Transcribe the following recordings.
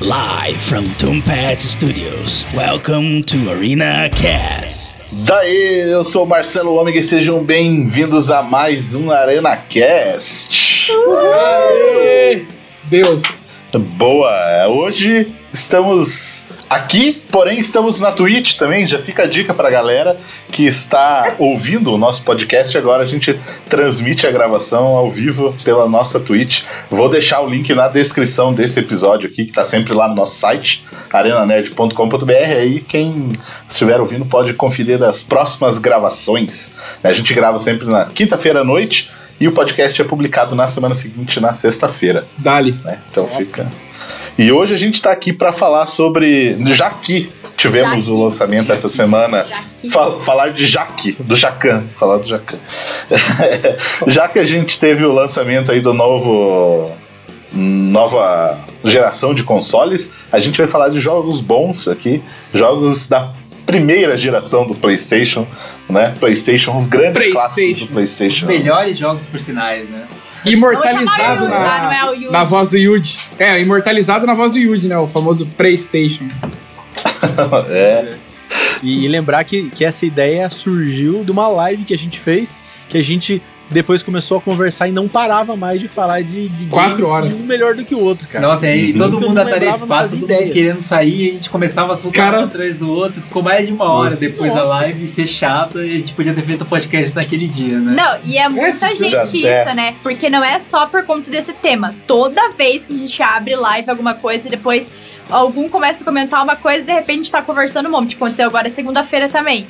Live from Tombat Studios. Welcome to Arena Cast. Daí, eu sou o Marcelo Ômega e sejam bem-vindos a mais um Arena Cast. Deus! Boa! Hoje estamos aqui, porém estamos na Twitch também. Já fica a dica pra galera que está ouvindo o nosso podcast agora. A gente transmite a gravação ao vivo pela nossa Twitch. Vou deixar o link na descrição desse episódio aqui, que está sempre lá no nosso site, arenanerd.com.br. Aí quem estiver ouvindo pode conferir as próximas gravações. A gente grava sempre na quinta-feira à noite. E o podcast é publicado na semana seguinte, na sexta-feira. Dali. Né? Então fica. E hoje a gente está aqui para falar sobre. Já que tivemos Jaqui. o lançamento essa semana. Jaqui. fa- falar de Jaque, do Jacan. Falar do Jacan. Já que a gente teve o lançamento aí do novo. Nova geração de consoles, a gente vai falar de jogos bons aqui, jogos da primeira geração do PlayStation, né? PlayStation, os grandes clássicos PlayStation. do PlayStation. Melhores jogos por sinais, né? Imortalizado Vamos chamar o Yuji, na, é na voz do Yuji. É, imortalizado na voz do Yuji, né? O famoso PlayStation. é. E, e lembrar que, que essa ideia surgiu de uma live que a gente fez, que a gente depois começou a conversar e não parava mais de falar de, de Quatro game, horas. um melhor do que o outro, cara. Nossa, aí Uhum. todo mundo atarefado, todo mundo ideia. querendo sair, a gente começava tudo cara- um atrás do outro, ficou mais de uma hora Nossa. depois da live fechada e a gente podia ter feito o podcast naquele dia, né? Não, e é muita Esse gente isso, é. né? Porque não é só por conta desse tema. Toda vez que a gente abre live alguma coisa e depois algum começa a comentar uma coisa e de repente tá conversando um monte. Aconteceu agora segunda-feira também.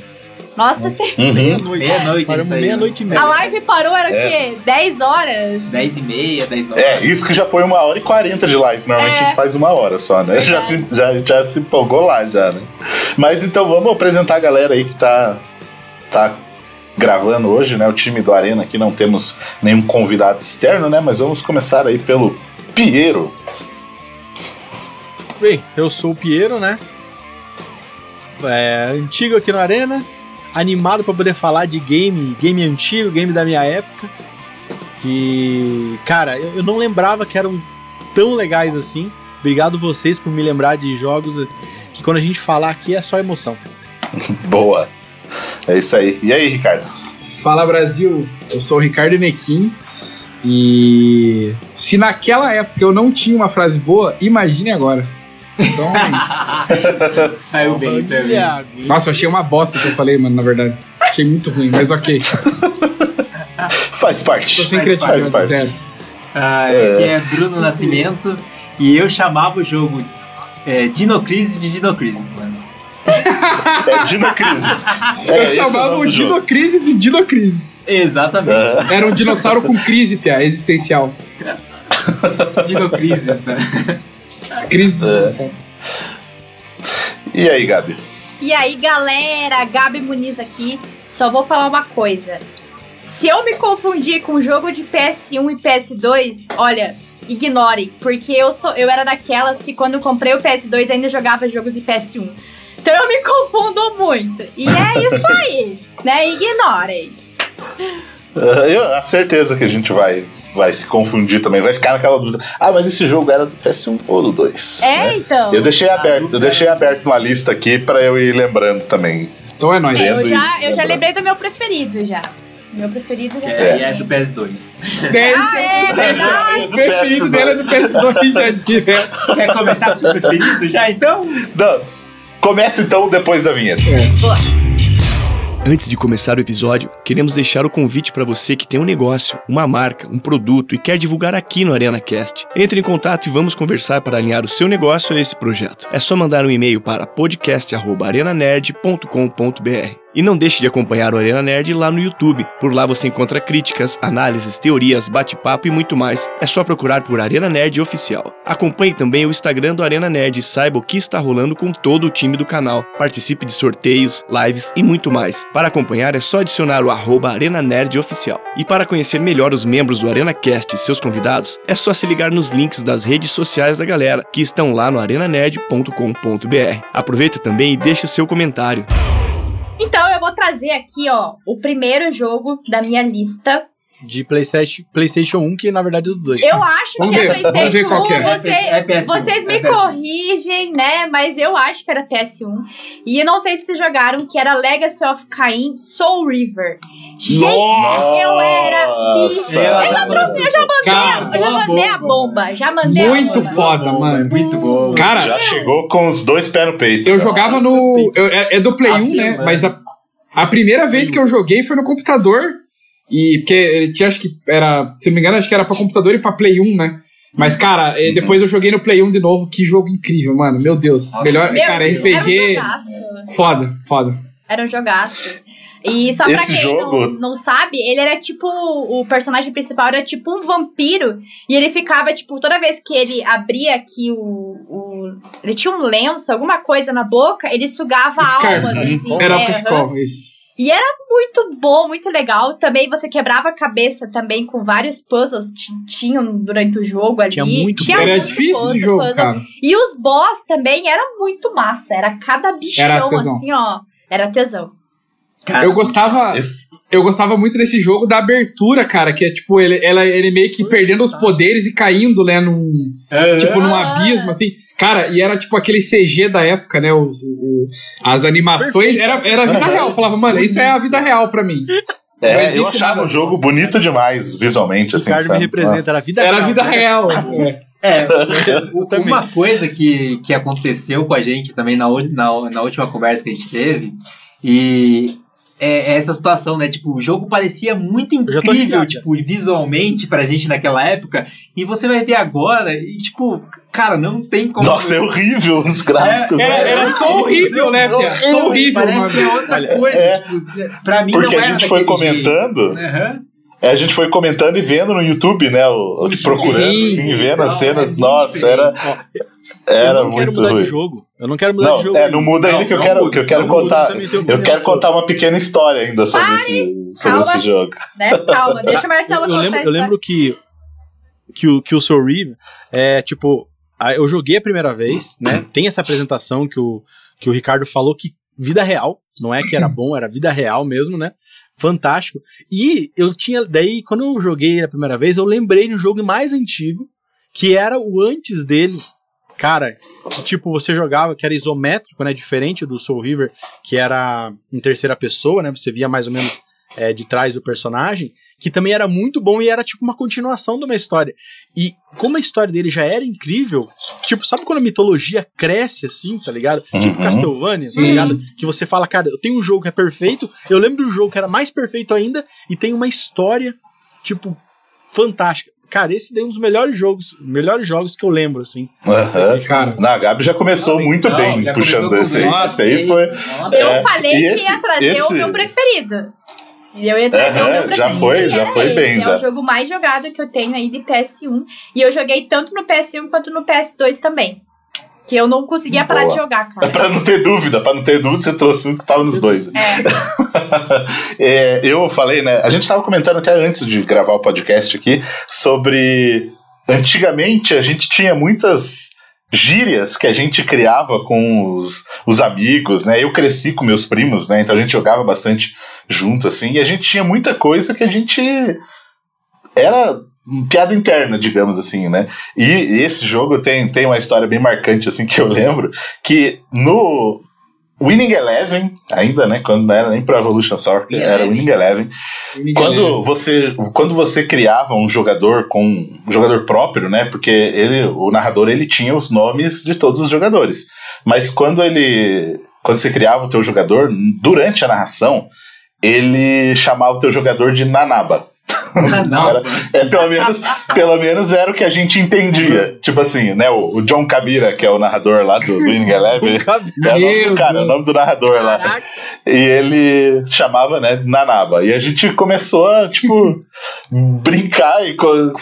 Nossa, se- Uhum. Meia-noite. Meia-noite Paramos isso aí, meia-noite e meia. a live parou era É. o quê? 10 horas? 10 e meia, 10 horas. É, isso que já foi uma hora e quarenta de live. Normalmente É. a gente faz uma hora só, né? Já se, já, já se empolgou lá, já, né? Mas então vamos apresentar a galera aí que tá, tá gravando hoje, né? O time do Arena aqui, não temos nenhum convidado externo, né? Mas vamos começar aí pelo Piero. Bem, eu sou o Piero, né? É, antigo aqui no Arena. Animado pra poder falar de game, game antigo, game da minha época. Que, cara, eu, eu não lembrava que eram tão legais assim. Obrigado vocês por me lembrar de jogos que quando a gente falar aqui é só emoção. Boa. É isso aí. E aí, Ricardo? Fala Brasil, eu sou o Ricardo Nequim. E se naquela época eu não tinha uma frase boa, imagine agora. Então é isso. Saiu bem, saiu bem. Nossa, eu achei uma bosta que eu falei, mano, na verdade. Achei muito ruim, mas ok. Faz parte. Tô sem Faz criatividade, parte. zero. Ah, aqui é Bruno Nascimento e eu chamava o jogo é, Dinocrise de Dinocrise, mano. É Dino Crisis. É, eu é chamava o. Dinocrise de Dinocrise. Exatamente. Aham. Era um dinossauro com crise, pia, existencial. Dinocrises, né? As crises. É. E aí, Gabi? E aí, galera, Gabi Muniz aqui. Só vou falar uma coisa. Se eu me confundir com jogo de PS1 e PS2, olha, ignorem, porque eu sou eu era daquelas que quando eu comprei o PS2 ainda jogava jogos de PS1. Então eu me confundo muito. E é isso aí, né? Ignorem. Ah, Eu a certeza que a gente vai, vai se confundir também. Vai ficar naquela dúvida. Ah, mas esse jogo era do PS1 ou do 2? É, né? então. Eu deixei aberto, eu deixei aberto uma lista aqui pra eu ir lembrando também. Então é nóis. É, eu já, eu já lembrei do meu preferido já. Meu preferido já. Tá é, e é do PS2. É isso Ah, é verdade. O preferido dele é do PS2 já direto. Quer começar com o seu preferido já, então? Não, começa então depois da vinheta. Boa. Antes de começar o episódio, queremos deixar o convite para você que tem um negócio, uma marca, um produto e quer divulgar aqui no ArenaCast. Entre em contato e vamos conversar para alinhar o seu negócio a esse projeto. É só mandar um e-mail para podcast@arenanerd.com.br. E não deixe de acompanhar o Arena Nerd lá no YouTube. Por lá você encontra críticas, análises, teorias, bate-papo e muito mais. É só procurar por Arena Nerd Oficial. Acompanhe também o Instagram do Arena Nerd e saiba o que está rolando com todo o time do canal. Participe de sorteios, lives e muito mais. Para acompanhar é só adicionar o arroba Arena Nerd Oficial. E para conhecer melhor os membros do ArenaCast e seus convidados, é só se ligar nos links das redes sociais da galera, que estão lá no arenanerd.com.br. Aproveita também e deixe seu comentário. Então eu vou trazer aqui, ó, o primeiro jogo da minha lista, de PlayStation, PlayStation 1, que na verdade é do 2. Eu acho Vamos que é ver, vamos ver PlayStation qual que é. 1. Você, É PS1, vocês me é PS1. corrigem, né? Mas eu acho que era PS1. E eu não sei se vocês jogaram, que era Legacy of Kain Soul River. Gente, Nossa! eu era Nossa! viciada. Eu já trouxe, eu já mandei, Cara, eu já mandei a bomba. Já mandei a Muito bomba. foda, mano. Muito bom. Cara, Já chegou com os dois pés no peito. eu jogava no. eu- é, é do Play 1, né? Mas a, a primeira vez que eu joguei foi no computador. E porque ele tinha, acho que era. Se não me engano, acho que era pra computador e pra Play 1, né? Mas, cara, eh, depois eu joguei no Play 1 de novo. Que jogo incrível, mano. Meu Deus. Nossa. Melhor. Meu, cara, um RPG. jogaço. Foda, foda. Era um jogaço. E só pra Esse quem jogo- não, não sabe, ele era tipo. O personagem principal era tipo um vampiro. E ele ficava, tipo, toda vez que ele abria aqui o. o ele tinha um lenço, alguma coisa na boca, ele sugava Scar. almas, assim. Era é, o aham. Cachecol, isso. E era muito bom, muito legal. Também você quebrava a cabeça também com vários puzzles que tinham durante o jogo ali. Tinha muito Era muito difícil esse puzzle, jogo, puzzle. cara. E os boss também era muito massa. Era cada bichão, Era assim, ó. Era tesão. Cara, Eu gostava. Esse- Eu gostava muito desse jogo da abertura, cara, que é tipo, ele, ela, ele meio que perdendo os poderes e caindo, né, num. Tipo, num abismo, assim. Cara, e era tipo aquele CG da época, né? Os, o- as animações. Era, era a vida real. Eu falava, mano, isso é a vida real pra mim. É, eu achava o jogo bonito demais, visualmente, O assim. Ricardo me representa, era a vida Era a real, vida né? real. é. É, uma coisa que, que aconteceu com a gente também na, na, na última conversa que a gente teve, e é, é essa situação, né? Tipo, o jogo parecia muito incrível, tipo, visualmente pra gente naquela época, e você vai ver agora, e tipo, cara, não tem como. Nossa, é horrível os gráficos. É, né? Era, era só horrível, né, Pia? Só horrível, Parece mano. que é outra Olha, coisa. é. Tipo, pra mim Porque não a era gente foi comentando, Aham. É, a gente foi comentando e vendo no YouTube, né? O, Sim. procurando, assim, vendo as Não, cenas. é Nossa, era, era eu não quero muito mudar ruim. de jogo. Eu não quero mudar Não, de jogo. é, não muda ainda que eu quero, muda, que eu quero contar. Eu quero contar uma pequena história ainda sobre, esse, sobre calma. esse jogo. Né? Calma, deixa o Marcelo eu, contar lembro, eu lembro que, que, o, que o Soul River é tipo. Eu joguei a primeira vez, né? Tem essa apresentação que o, que o Ricardo falou que vida real, não é que era bom, era vida real mesmo, né? Fantástico. E eu tinha. Daí, quando eu joguei a primeira vez, eu lembrei de um jogo mais antigo, que era o antes dele. Cara, tipo, você jogava, que era isométrico, né? Diferente do Soul River, que era em terceira pessoa, né? Você via mais ou menos é, de trás do personagem, que também era muito bom e era tipo uma continuação de uma história. E como a história dele já era incrível, tipo, sabe quando a mitologia cresce assim, tá ligado? Tipo Uhum. Castlevania, tá Sim. ligado? Que você fala, cara, eu tenho um jogo que é perfeito, eu lembro de um jogo que era mais perfeito ainda e tem uma história, tipo, fantástica. Cara, esse daí é um dos melhores jogos, melhores jogos que eu lembro, assim. Aham. Cara, Na a Gabi já começou muito Não, bem puxando esse aí. Nossa, Esse aí foi. Nossa, Eu É, falei que esse- ia trazer o esse- meu preferido. E eu ia trazer Aham, o meu já foi, já foi esse. bem, É já. o jogo mais jogado que eu tenho aí de PS1. E eu joguei tanto no PS1 quanto no PS2 também. Que eu não conseguia parar Boa. de jogar, É cara. pra não ter dúvida, pra não ter dúvida, você trouxe um que tava nos dois. É. É, eu falei, né? A gente estava comentando até antes de gravar o podcast aqui sobre. Antigamente a gente tinha muitas gírias que a gente criava com os, os amigos, né? Eu cresci com meus primos, né? Então a gente jogava bastante junto, assim, e a gente tinha muita coisa que a gente era piada interna, digamos assim, né? E esse jogo tem, tem uma história bem marcante, assim, que eu lembro, que no Winning Eleven, ainda, né? Quando não era nem Pro Evolution Soccer, era Winning Eleven. Quando você, quando você criava um jogador com um jogador próprio, né? Porque ele, o narrador, ele tinha os nomes de todos os jogadores. Mas quando ele, quando você criava o teu jogador, durante a narração, ele chamava o teu jogador de Nanaba. Nossa. É, pelo menos, pelo menos era o que a gente entendia. Tipo assim, né? O, o John Kabira, que é o narrador lá do, do Winning Eleven. É o nome Meu do cara, é o nome do narrador lá. E ele chamava, né, Nanaba. E a gente começou a, tipo, brincar e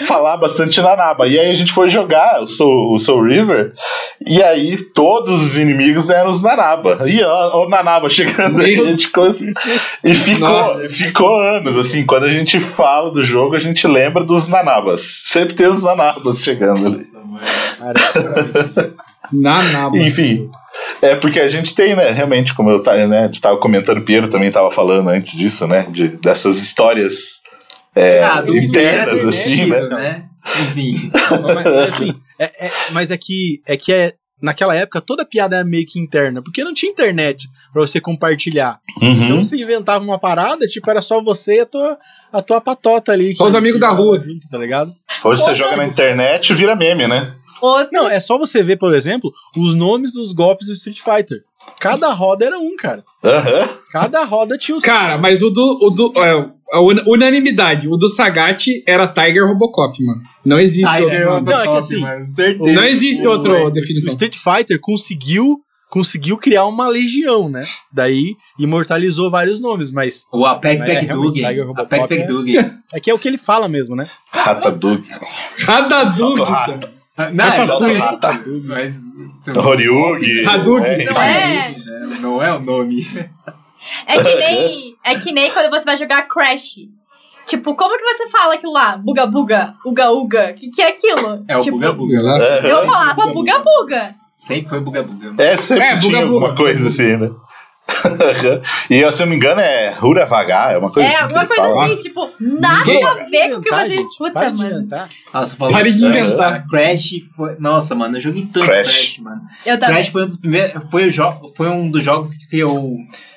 falar bastante Nanaba. E aí a gente foi jogar o Soul, o Soul River. E aí todos os inimigos eram os Nanaba. E ó, o Nanaba chegando aí. A gente E ficou, Nossa. ficou anos, assim. Quando a gente fala do jogo, a gente lembra dos Nanabas. Sempre tem os Nanabas chegando ali. Cara, Na naba. Enfim. É porque a gente tem, né, realmente, como eu ta- né, comentando, o Piero também tava falando antes disso, né, de, dessas histórias é, Ah, internas, assim, né? né? Enfim. mas, mas, assim, é, é- mas é que é que é naquela época toda piada era meio que interna, porque não tinha internet pra você compartilhar. Uhum. Então você inventava uma parada, tipo, era só você e a tua, a tua patota ali. Só os amigos da rua. Junto, tá ligado? Hoje você joga na internet e vira meme, né? Outro. Não, é só você ver, por exemplo, os nomes dos golpes do Street Fighter. Cada roda era um, cara. Aham. Cada roda tinha um. Cara, mas o do. O do é, a un- unanimidade. O do Sagat era Tiger Robocop, mano. Não existe outro. nome. Não, é que assim, certeza. Não existe outra o definição. Street Fighter conseguiu conseguiu criar uma legião, né? Daí imortalizou vários nomes, mas O Apec é, realmente, Dug. Tiger Robocop Apec é- Dug. é que é o que ele fala mesmo, né? Ratadug. Cada Solta o dúvida. rato. Não, o é rato. mas. Horyugi. Hadouken. Não É. é? Não é o nome. É que nem, é que nem quando você vai jogar Crash. Tipo, como que você fala aquilo lá? Buga buga, uga uga. O que, que é aquilo? É o tipo, Buga Buga. Lá. Eu Aham. falava buga buga. Sempre foi Buga Buga. É, sempre É, tinha buga, alguma buga. coisa assim, né? E se eu não me engano é Rura Vagar, é uma coisa É, assim. alguma ele coisa fala. assim, Nossa. tipo, nada Ninguém- a ver com o que você gente. escuta, Para mano. Nossa, falou. Pare de inventar. Crash foi. Nossa, mano, eu joguei tanto Crash. Crash, mano. Eu também. Crash foi um dos primeiros. Foi, o jo- foi um dos jogos que eu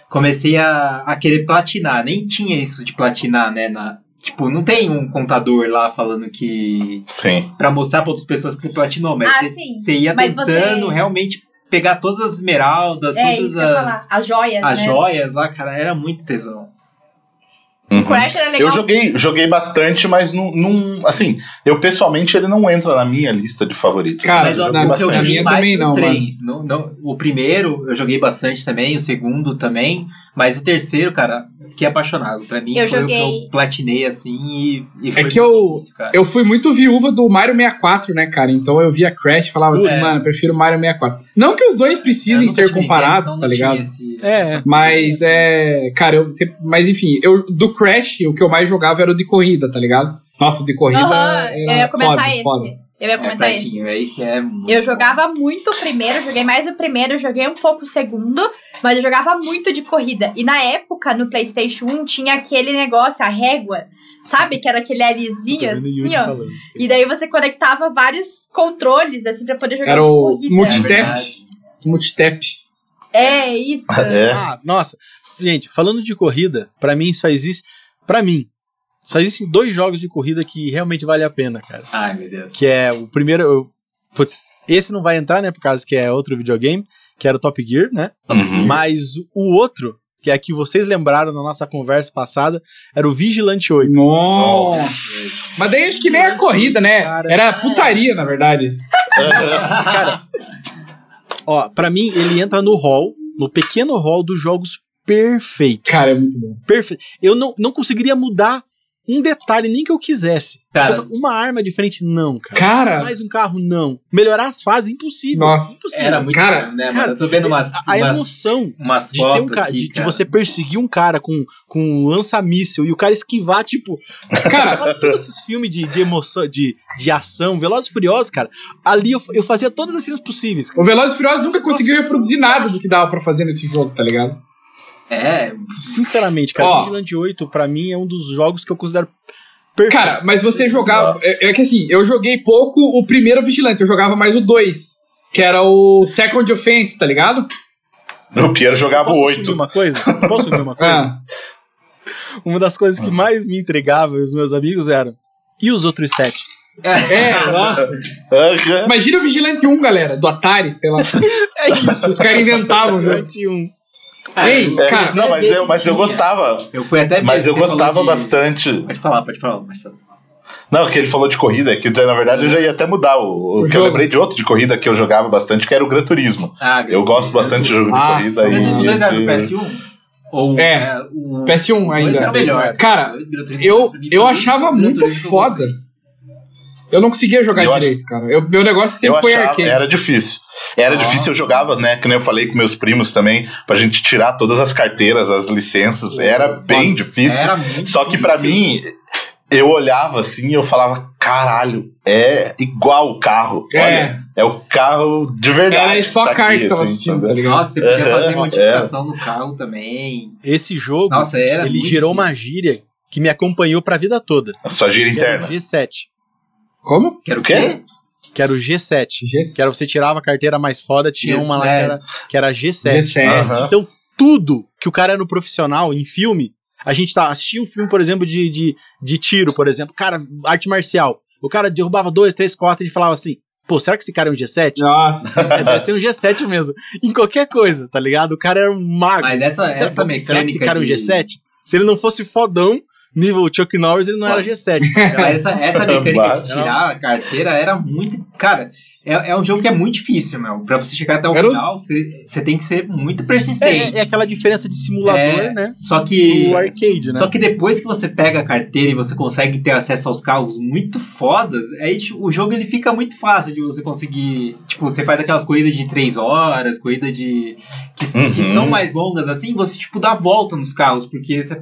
comecei a, a querer platinar. Nem tinha isso de platinar, né? Na, tipo, não tem um contador lá falando que. Sim. pra mostrar pra outras pessoas que platinou, mas Ah, você sim. você ia Mas tentando você- realmente pegar todas as esmeraldas, É, todas falar. as, As joias, as né? joias lá, cara, era muito tesão. Uhum. Crash era legal. Eu joguei, joguei bastante, mas não, não. Assim, eu pessoalmente ele não entra na minha lista de favoritos. Cara, Mas eu na- o joguei eu joguei mais também o não, 3. Não, não, o primeiro eu joguei bastante também, o segundo também, mas o terceiro, cara, fiquei apaixonado. Pra mim Eu foi o joguei- que eu platinei assim e, e foi que eu- difícil, cara. Eu fui muito viúva do Mario 64, né, cara? Então eu via Crash e falava assim, É. mano, prefiro Mario 64. Não que os dois precisem ser comparados, Nintendo, tá então tinha ligado? esse- É, Mas é. Cara, eu. Mas enfim, eu, do Crash, o que eu mais jogava era o de corrida, tá ligado? Nossa, o de corrida. Aham, era eu ia comentar foda, esse. foda. Eu ia É, comentar esse. Crashinho, esse é Eu bom. jogava muito o primeiro, joguei mais o primeiro, joguei um pouco o segundo, mas eu jogava muito de corrida. E na época, no PlayStation 1, tinha aquele negócio, a régua, sabe? Que era aquele Lzinho, Tô vendo o assim, ó. falando. E daí você conectava vários controles, assim, pra poder jogar Era de o corrida. multitap. verdade. Multitap. É, isso. É. Ah, nossa. Gente, falando de corrida, pra mim só existe. Pra mim, só existem dois jogos de corrida que realmente vale a pena, cara. Ai, meu Deus. Que é o primeiro. eu- Putz, esse não vai entrar, né? Por causa que é outro videogame, que era o Top Gear, né? Uhum. Mas o outro, que é a que vocês lembraram na nossa conversa passada, era o Vigilante 8. Nossa. Mas daí acho que nem a corrida, né? Cara. Era putaria, na verdade. Cara, ó, pra mim ele entra no hall, no pequeno hall dos jogos perfeitos. Cara, é muito bom. Perfeito. Eu não, não conseguiria mudar um detalhe, nem que eu quisesse. Cara, uma arma diferente, não, cara. Cara, Mais um carro, não. Melhorar as fases, impossível. Nossa. impossível. Era muito Cara, bom, né, cara, mano? Eu tô vendo umas, a, a umas, emoção umas de ter um cara, aqui, de, de você perseguir um cara com, com um lança-míssel e o cara esquivar, tipo, cara, sabe todos esses filmes de, de emoção, de, de ação, Velozes e Furiosos, cara, ali eu, eu fazia todas as cenas possíveis. cara. o Velozes e Furiosos nunca conseguiu reproduzir nada do que dava pra fazer nesse jogo, tá ligado? É, Sinceramente, cara, Ó. Vigilante 8, pra mim, é um dos jogos que eu considero perfeito. Cara, mas você jogava. Nossa. É, é que assim, eu joguei pouco o primeiro Vigilante, eu jogava mais o 2. Que era o Second Offense, tá ligado? O Piero jogava Posso o assumir 8. uma coisa? Posso assumir uma coisa? Ah, Uma das coisas que mais me entregava e os meus amigos eram. E os outros sete? é, nossa. Aham. Imagina o Vigilante 1, galera, do Atari, sei lá. É isso. Os caras inventavam, né? Vigilante 1. Ei, É, cara, não, mas eu, mas eu gostava. eu fui até Mas eu gostava de- bastante. Pode falar, pode falar, Marcelo. Não, que ele falou de corrida, que na verdade eu já ia até mudar. O, o que eu jogo. lembrei de outro de corrida que eu jogava bastante, que era o Gran Turismo. Ah, Eu gosto bastante de jogo de Nossa, corrida. Gran Turismo 2 era do esse- PS1? Ou É, o PS1 dois ainda. era o melhor. Cara, Gran Turismo Eu, eu o achava Gran muito Turismo eu foda. Eu não conseguia jogar Eu ach- direito, cara. Eu- meu negócio Eu sempre foi achava, arcade. era difícil. Era Nossa. difícil, eu jogava, né? Que nem eu falei com meus primos também, pra gente tirar todas as carteiras, as licenças. Era bem difícil. Era muito Só que pra difícil. mim, eu olhava assim e eu falava, caralho, é igual o carro. É. Olha, é o carro de verdade. Era a Stock tá Car aqui, que tava assim, assistindo, tá ligado? Nossa, você podia fazer é. modificação no carro também. Esse jogo, Nossa, era ele gerou uma difícil. gíria que me acompanhou pra vida toda. A sua o interna. G7. Como? Quero o Quê? quê? Que era o G7. G- Que era você tirava a carteira mais foda, tinha G- uma lá que era, que era G7. G7. Aham. Então, tudo que o cara é no profissional, em filme, a gente tá assistia um filme, por exemplo, de, de, de tiro, por exemplo, cara, arte marcial. O cara derrubava dois, três, quatro e falava assim: pô, será que esse cara é um G7? Nossa. É, deve ser um G7 mesmo. Em qualquer coisa, tá ligado? O cara era um mago. Mas essa, será, essa mecânica. será que esse cara é um de- G7? Se ele não fosse fodão, nível Chuck Norris, ele não era G7. Tá essa, essa mecânica de tirar a carteira era muito. Cara, é, é um jogo que é muito difícil, meu. Pra você chegar até o Era os- final, você, você tem que ser muito É, persistente. é aquela diferença de simulador, É, né? Só que. Do arcade, né? Só que depois que você pega a carteira e você consegue ter acesso aos carros muito fodas, aí tipo, o jogo ele fica muito fácil de você conseguir. Tipo, você faz aquelas corridas de 3 horas, corrida de. Que, s- que Uhum. são mais longas assim, você tipo dá volta nos carros, porque você,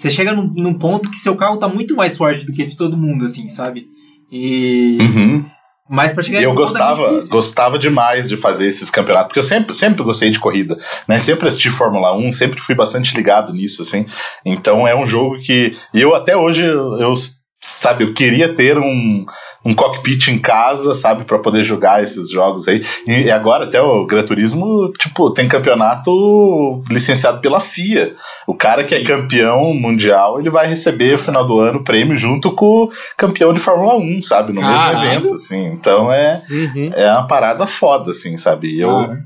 você chega num, num ponto que seu carro tá muito mais forte do que de todo mundo, assim, sabe? E. Uhum. Mas pra chegar eu é gostava, difícil. gostava demais de fazer esses campeonatos, porque eu sempre, sempre gostei de corrida, né? Sempre assisti Fórmula 1, sempre fui bastante ligado nisso, assim. Então é um jogo que. E eu até hoje, eu, sabe, eu queria ter um, um cockpit em casa, sabe, para poder jogar esses jogos aí. E, agora até o Gran Turismo, tipo, tem campeonato licenciado pela FIA. O cara que é Sim. campeão mundial, ele vai receber no final do ano o prêmio junto com o campeão de Fórmula 1, sabe, no mesmo Caralho. evento, assim. Então é Uhum. é uma parada foda, assim, sabe? Eu, Cara.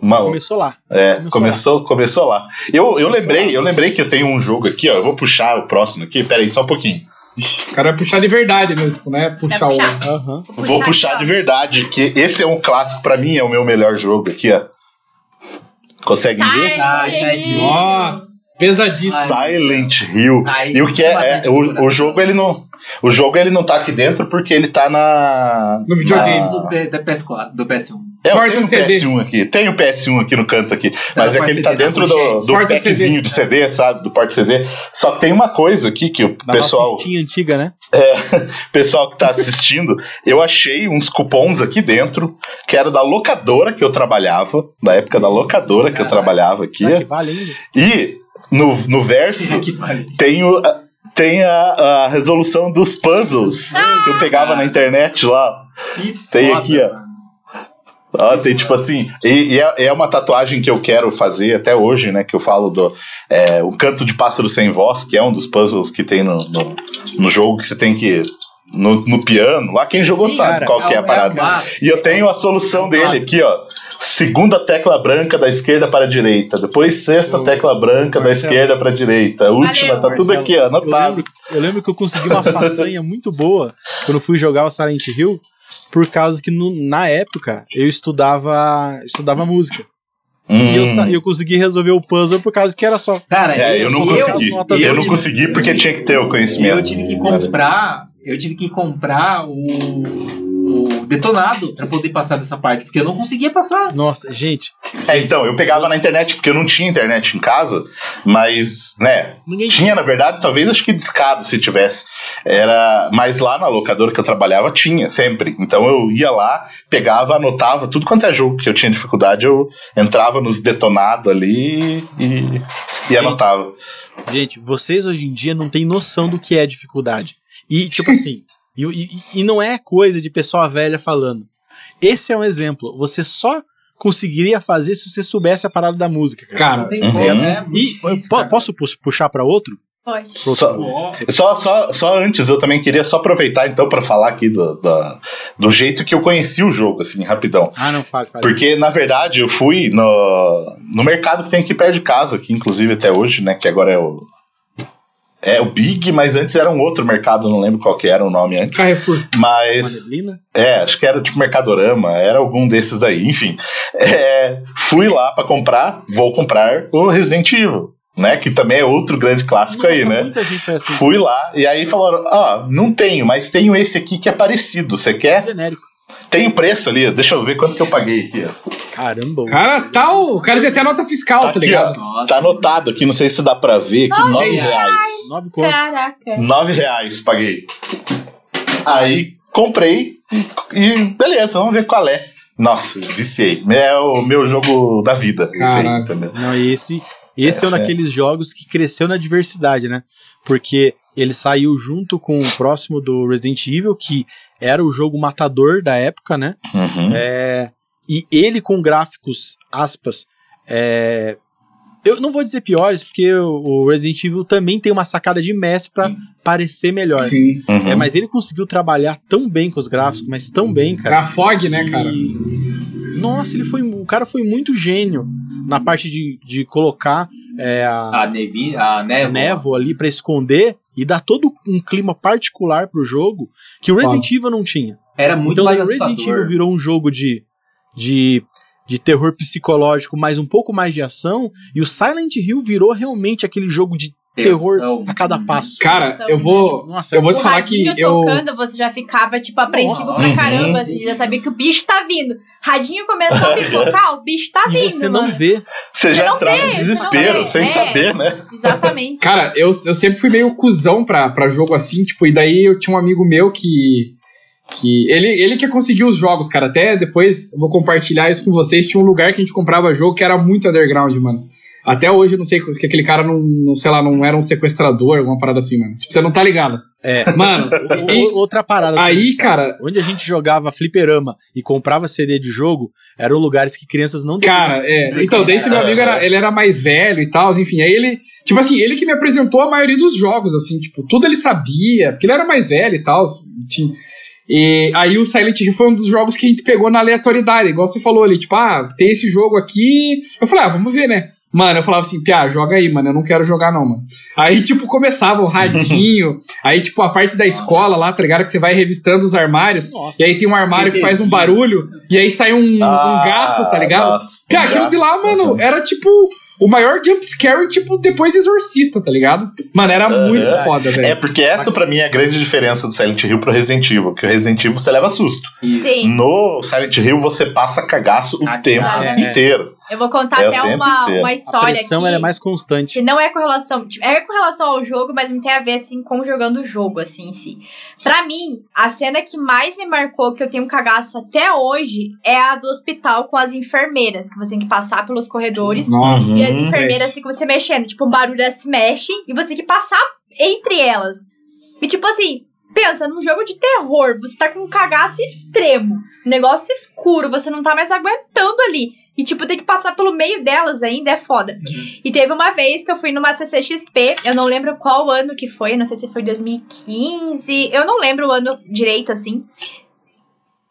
uma- Começou lá. é, começou começou, começou, lá. Eu, eu Começou lembrei, lá. eu lembrei que eu tenho um jogo aqui, ó. Eu vou puxar o próximo aqui. Pera aí, só um pouquinho. O cara vai puxar de verdade mesmo, tipo, né? Puxar Vai o. puxar. Aham. vou puxar aqui, de ó. verdade, que esse é um clássico pra mim, é o meu melhor jogo aqui, ó. Consegue ver? Ah, gente. gente. Nossa, pesadíssimo. Silent Hill. Aí E o que é, é, bate o, o jogo ele não, o jogo ele não tá aqui dentro porque ele tá na No videogame. na- Do, da PS4, do PS1. É, eu Porta tenho o CD. PS1 aqui. Tem o PS1 aqui no canto aqui. Mas é no que ele tá dentro tá do, do packzinho CD. de CD, sabe? Do porta CD. Só que tem uma coisa aqui que o Da pessoal, nossa antiga, né? pessoal que tá assistindo, eu achei uns cupons aqui dentro, que era da locadora que eu trabalhava, da época da locadora que eu trabalhava aqui. Será que vale? E no, no verso vale. tem, o, tem a, a resolução dos puzzles que eu pegava na internet lá. Que Tem foda, aqui, ó. Ó, tem tipo assim, e, e é, é uma tatuagem que eu quero fazer até hoje, né? Que eu falo do é, o canto de pássaro sem voz, que é um dos puzzles que tem no, no, no jogo que você tem que no, no piano. Lá quem jogou Sim, sabe cara, qual que é é a parada. é clássico. e eu tenho a solução É dele clássico. aqui, ó. Segunda tecla branca da esquerda para a direita, depois sexta tecla branca da esquerda para a direita, a última Valeu, tá tudo Marcelo, aqui, ó, Eu anotado. lembro, eu lembro que eu consegui uma façanha muito boa quando fui jogar o Silent Hill, por causa que no- na época eu estudava estudava música. E eu, Hum. eu consegui resolver o puzzle por causa que era só. Cara, É, eu não lançar as consegui. notas Eu ali. não consegui porque tinha que ter o conhecimento. eu tive que comprar. Eu tive que comprar o detonado pra poder passar dessa parte, porque eu não conseguia passar. Nossa, gente, É, então, eu pegava na internet porque eu não tinha internet em casa, mas, né, ninguém tinha na verdade, talvez acho que discado se tivesse. Era, mas lá na locadora que eu trabalhava tinha sempre. Então eu ia lá, pegava, anotava tudo quanto é jogo que eu tinha dificuldade, eu entrava nos detonados ali e, e anotava. Gente, vocês hoje em dia não têm noção do que é dificuldade. E, tipo assim, e, e- e não é coisa de pessoa velha falando. Esse é um exemplo. Você só conseguiria fazer se você soubesse a parada da música. cara. Cara, Não tem Uhum. como, é muito E difícil, po- cara. posso pu- puxar pra outro? Pode. Só, só, só, só antes, eu também queria só aproveitar então para falar aqui do, do, do jeito que eu conheci o jogo, assim, rapidão. Ah, não fale, fale. Porque, na verdade, eu fui no, no mercado que tem aqui perto de casa, aqui, inclusive até hoje, né? Que agora é o. É o Big, mas antes era um outro mercado, não lembro qual que era o nome antes. Carrefour. Mas. Madelina? É, acho que era tipo Mercadorama, era algum desses aí, enfim. É, fui lá pra comprar, vou comprar o Resident Evil, né? Que também é outro grande clássico aí, Nossa, né? Muita gente foi assim. Fui lá, e aí falaram: Ó, não tenho, mas tenho esse aqui que é parecido. Você quer? Genérico. Tem preço ali, deixa eu ver quanto que eu paguei aqui, ó. Caramba. O cara tá. O o cara tem até nota fiscal, Tá tá, aqui, ligado? Nossa. Tá anotado aqui, não sei se dá pra ver aqui, nove Nossa. reais. Nove conto. Caraca. Nove reais paguei. Aí comprei e, beleza, vamos ver qual é. Nossa, viciei. É o meu jogo da vida. Esse aí? Não, esse, Esse é um É, é. daqueles jogos que cresceu na diversidade, né? Porque ele saiu junto com o próximo do Resident Evil, que era o jogo matador da época, né? Uhum. É, e ele com gráficos, aspas, é, eu não vou dizer piores, porque o Resident Evil também tem uma sacada de mestre pra parecer melhor. Sim. Uhum. É, mas ele conseguiu trabalhar tão bem com os gráficos, mas tão bem, cara. A Fog, né, que- cara? Nossa, ele foi. O cara foi muito gênio na parte de, de colocar é, a, A, nevi, a a névoa. névoa ali pra esconder e dar todo um clima particular pro jogo que o Resident Evil não tinha. Era muito então mais daí o Resident assustador. Evil virou um jogo de, de, de terror psicológico, mas um pouco mais de ação, e o Silent Hill virou realmente aquele jogo de terror a cada passo. Cara, eu vou. Nossa, Eu vou te falar que eu. tocando, você já ficava, tipo, apreensivo Nossa. pra Uhum. caramba, assim, já sabia que o bicho tá vindo. Radinho começou a pipocar, o bicho tá e vindo, você não mano. vê. Você já não entrava vê, em desespero, não vê, sem é. saber, né? Exatamente. Cara, eu, eu sempre fui meio cuzão pra, pra jogo assim, tipo, e daí eu tinha um amigo meu que. que ele, ele que conseguiu os jogos, cara. Até depois eu vou compartilhar isso com vocês. Tinha um lugar que a gente comprava jogo que era muito underground, mano. Até hoje eu não sei que aquele cara não, não sei lá, não era um sequestrador, alguma parada assim, mano. Tipo, você não tá ligado. É. Mano, e- outra parada. aí, também, cara, Onde a gente jogava fliperama e comprava CD de jogo, eram lugares que crianças não Cara, é. Então, daí esse meu amigo era, ele era mais velho e tal, enfim. Aí ele, tipo assim, ele que me apresentou a maioria dos jogos, assim, tipo, tudo ele sabia, porque ele era mais velho e tal. Tinha, e aí o Silent Hill foi um dos jogos que a gente pegou na aleatoriedade, igual você falou ali, tipo, ah, tem esse jogo aqui. Eu falei, ah, vamos ver, né? Mano, eu falava assim, Pia, joga aí, mano, eu não quero jogar não, mano. Aí, tipo, começava o radinho, aí, tipo, a parte da escola lá, tá ligado? Que você vai revistando os armários, Nossa. e aí tem um armário que faz um barulho, e aí sai um, um Ah, gato, tá ligado? nossa, um aquilo gato. de lá, mano, era tipo o maior jumpscare, tipo, depois do Exorcista, tá ligado? Mano, era Aham. muito foda, É velho. porque essa pra mim é a grande diferença do Silent Hill pro Resident Evil, que o Resident Evil você leva susto. Sim. No Silent Hill você passa cagaço o Ah, tempo exatamente. inteiro. Eu vou contar É até uma, inteiro. uma A história pressão aqui. ela é mais constante. Que não é com relação. tipo, É com relação ao jogo, mas não tem a ver assim com jogando o jogo, assim, em si. Pra mim, a cena que mais me marcou, que eu tenho um cagaço até hoje, é a do hospital com as enfermeiras, que você tem que passar pelos corredores. Nossa. E as Uhum. enfermeiras ficam você mexendo. Tipo, o barulho elas se mexe e você tem que passar entre elas. E tipo assim, pensa, num jogo de terror, você tá com um cagaço extremo, um negócio escuro, você não tá mais aguentando ali. E, tipo, tem que passar pelo meio delas ainda, é foda. E teve uma vez que eu fui numa CCXP, eu não lembro qual ano que foi, não sei se foi 2015, eu não lembro o ano direito, assim.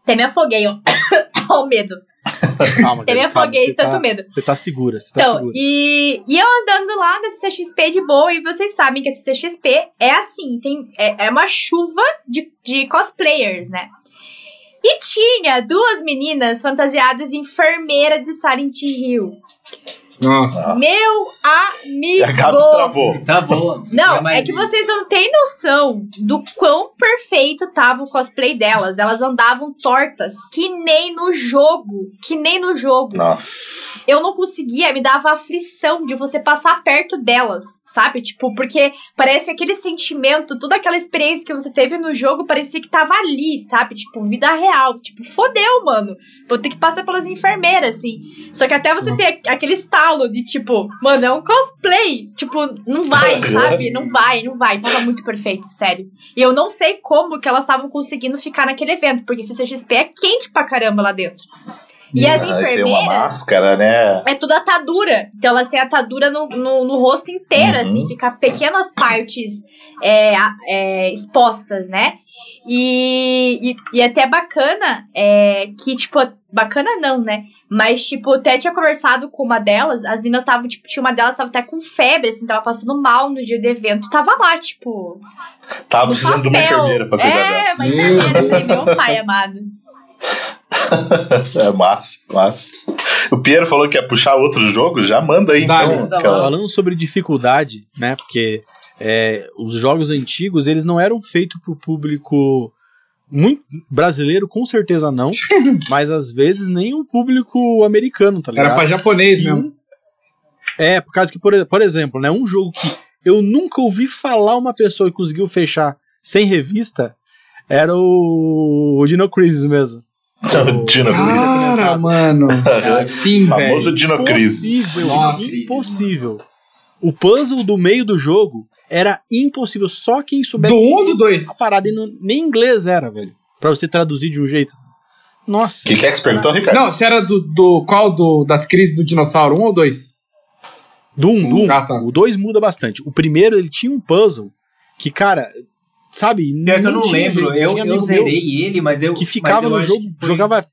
Até me afoguei, ó. Ó o medo. Calma, Até me afoguei, tanto tá, medo. Você tá segura, você tá Então, segura. e, e eu andando lá na CCXP de boa, e vocês sabem que a CCXP é assim, tem, é, é uma chuva de, de cosplayers, né? E tinha duas meninas fantasiadas de enfermeira de Silent Hill. Nossa. Meu E a Gabi amigo! travou. Tá bom. Não, mais é que vocês não têm noção do quão perfeito tava o cosplay delas. Elas andavam tortas, que nem no jogo. Que nem no jogo. Nossa. Eu não conseguia, me dava aflição de você passar perto delas, sabe? Tipo, porque parece aquele sentimento, toda aquela experiência que você teve no jogo parecia que tava ali, sabe? Tipo, vida real. Tipo, fodeu, mano. Vou ter que passar pelas enfermeiras, assim. Só que até você ter aquele estalo de tipo, mano, é um cosplay. Tipo, não vai, sabe? Não vai, não vai. Tava muito perfeito, sério. E eu não sei como que elas estavam conseguindo ficar naquele evento, porque CCXP é quente pra caramba lá dentro. E as Ah, tem uma enfermeiras. máscara, né? É tudo atadura. Então elas têm atadura no, no, no rosto inteiro, Uhum. assim, fica pequenas partes é, é, expostas, né? E, e, e até bacana é, que, tipo, bacana não, né? Mas, tipo, até tinha conversado com uma delas, as meninas estavam, tipo, tinha uma delas tava até com febre, assim, tava passando mal no dia do evento. Tava lá, tipo. Tava precisando de uma papel. enfermeira pra cuidar dela. É, uma enfermeira, meu pai amado. É massa, massa. O Piero falou que ia puxar outro jogo, já manda aí Dá, então. dá aquela- Falando sobre dificuldade, né? Porque é, os jogos antigos, eles não eram feitos pro público muito brasileiro, com certeza não, mas às vezes nem o público americano, tá ligado? Era pra japonês E mesmo. É, por causa que, por, por exemplo, né, um jogo que eu nunca ouvi falar uma pessoa que conseguiu fechar sem revista era o, o Dino Crisis mesmo. O Dino Crisis. Cara, mano. Sim, Famoso velho. Dino Crisis. Impossível, Nossa. impossível. O puzzle do meio do jogo era impossível. Só quem soubesse Do 1 um ou do 2? a parada. E não- nem inglês era, velho. Pra você traduzir de um jeito. Nossa. O que, que é que você perguntou, Ricardo? Não, se era do, do qual do, das crises do dinossauro? 1 um ou 2? Do 1, um, do 1. Um. Ah, tá. O 2 muda bastante. O primeiro, ele tinha um puzzle que, cara, sabe? Pior que eu não tinha lembro. jeito. Eu, eu zerei ele, mas eu. Que ficava eu no jogo, foi- jogava.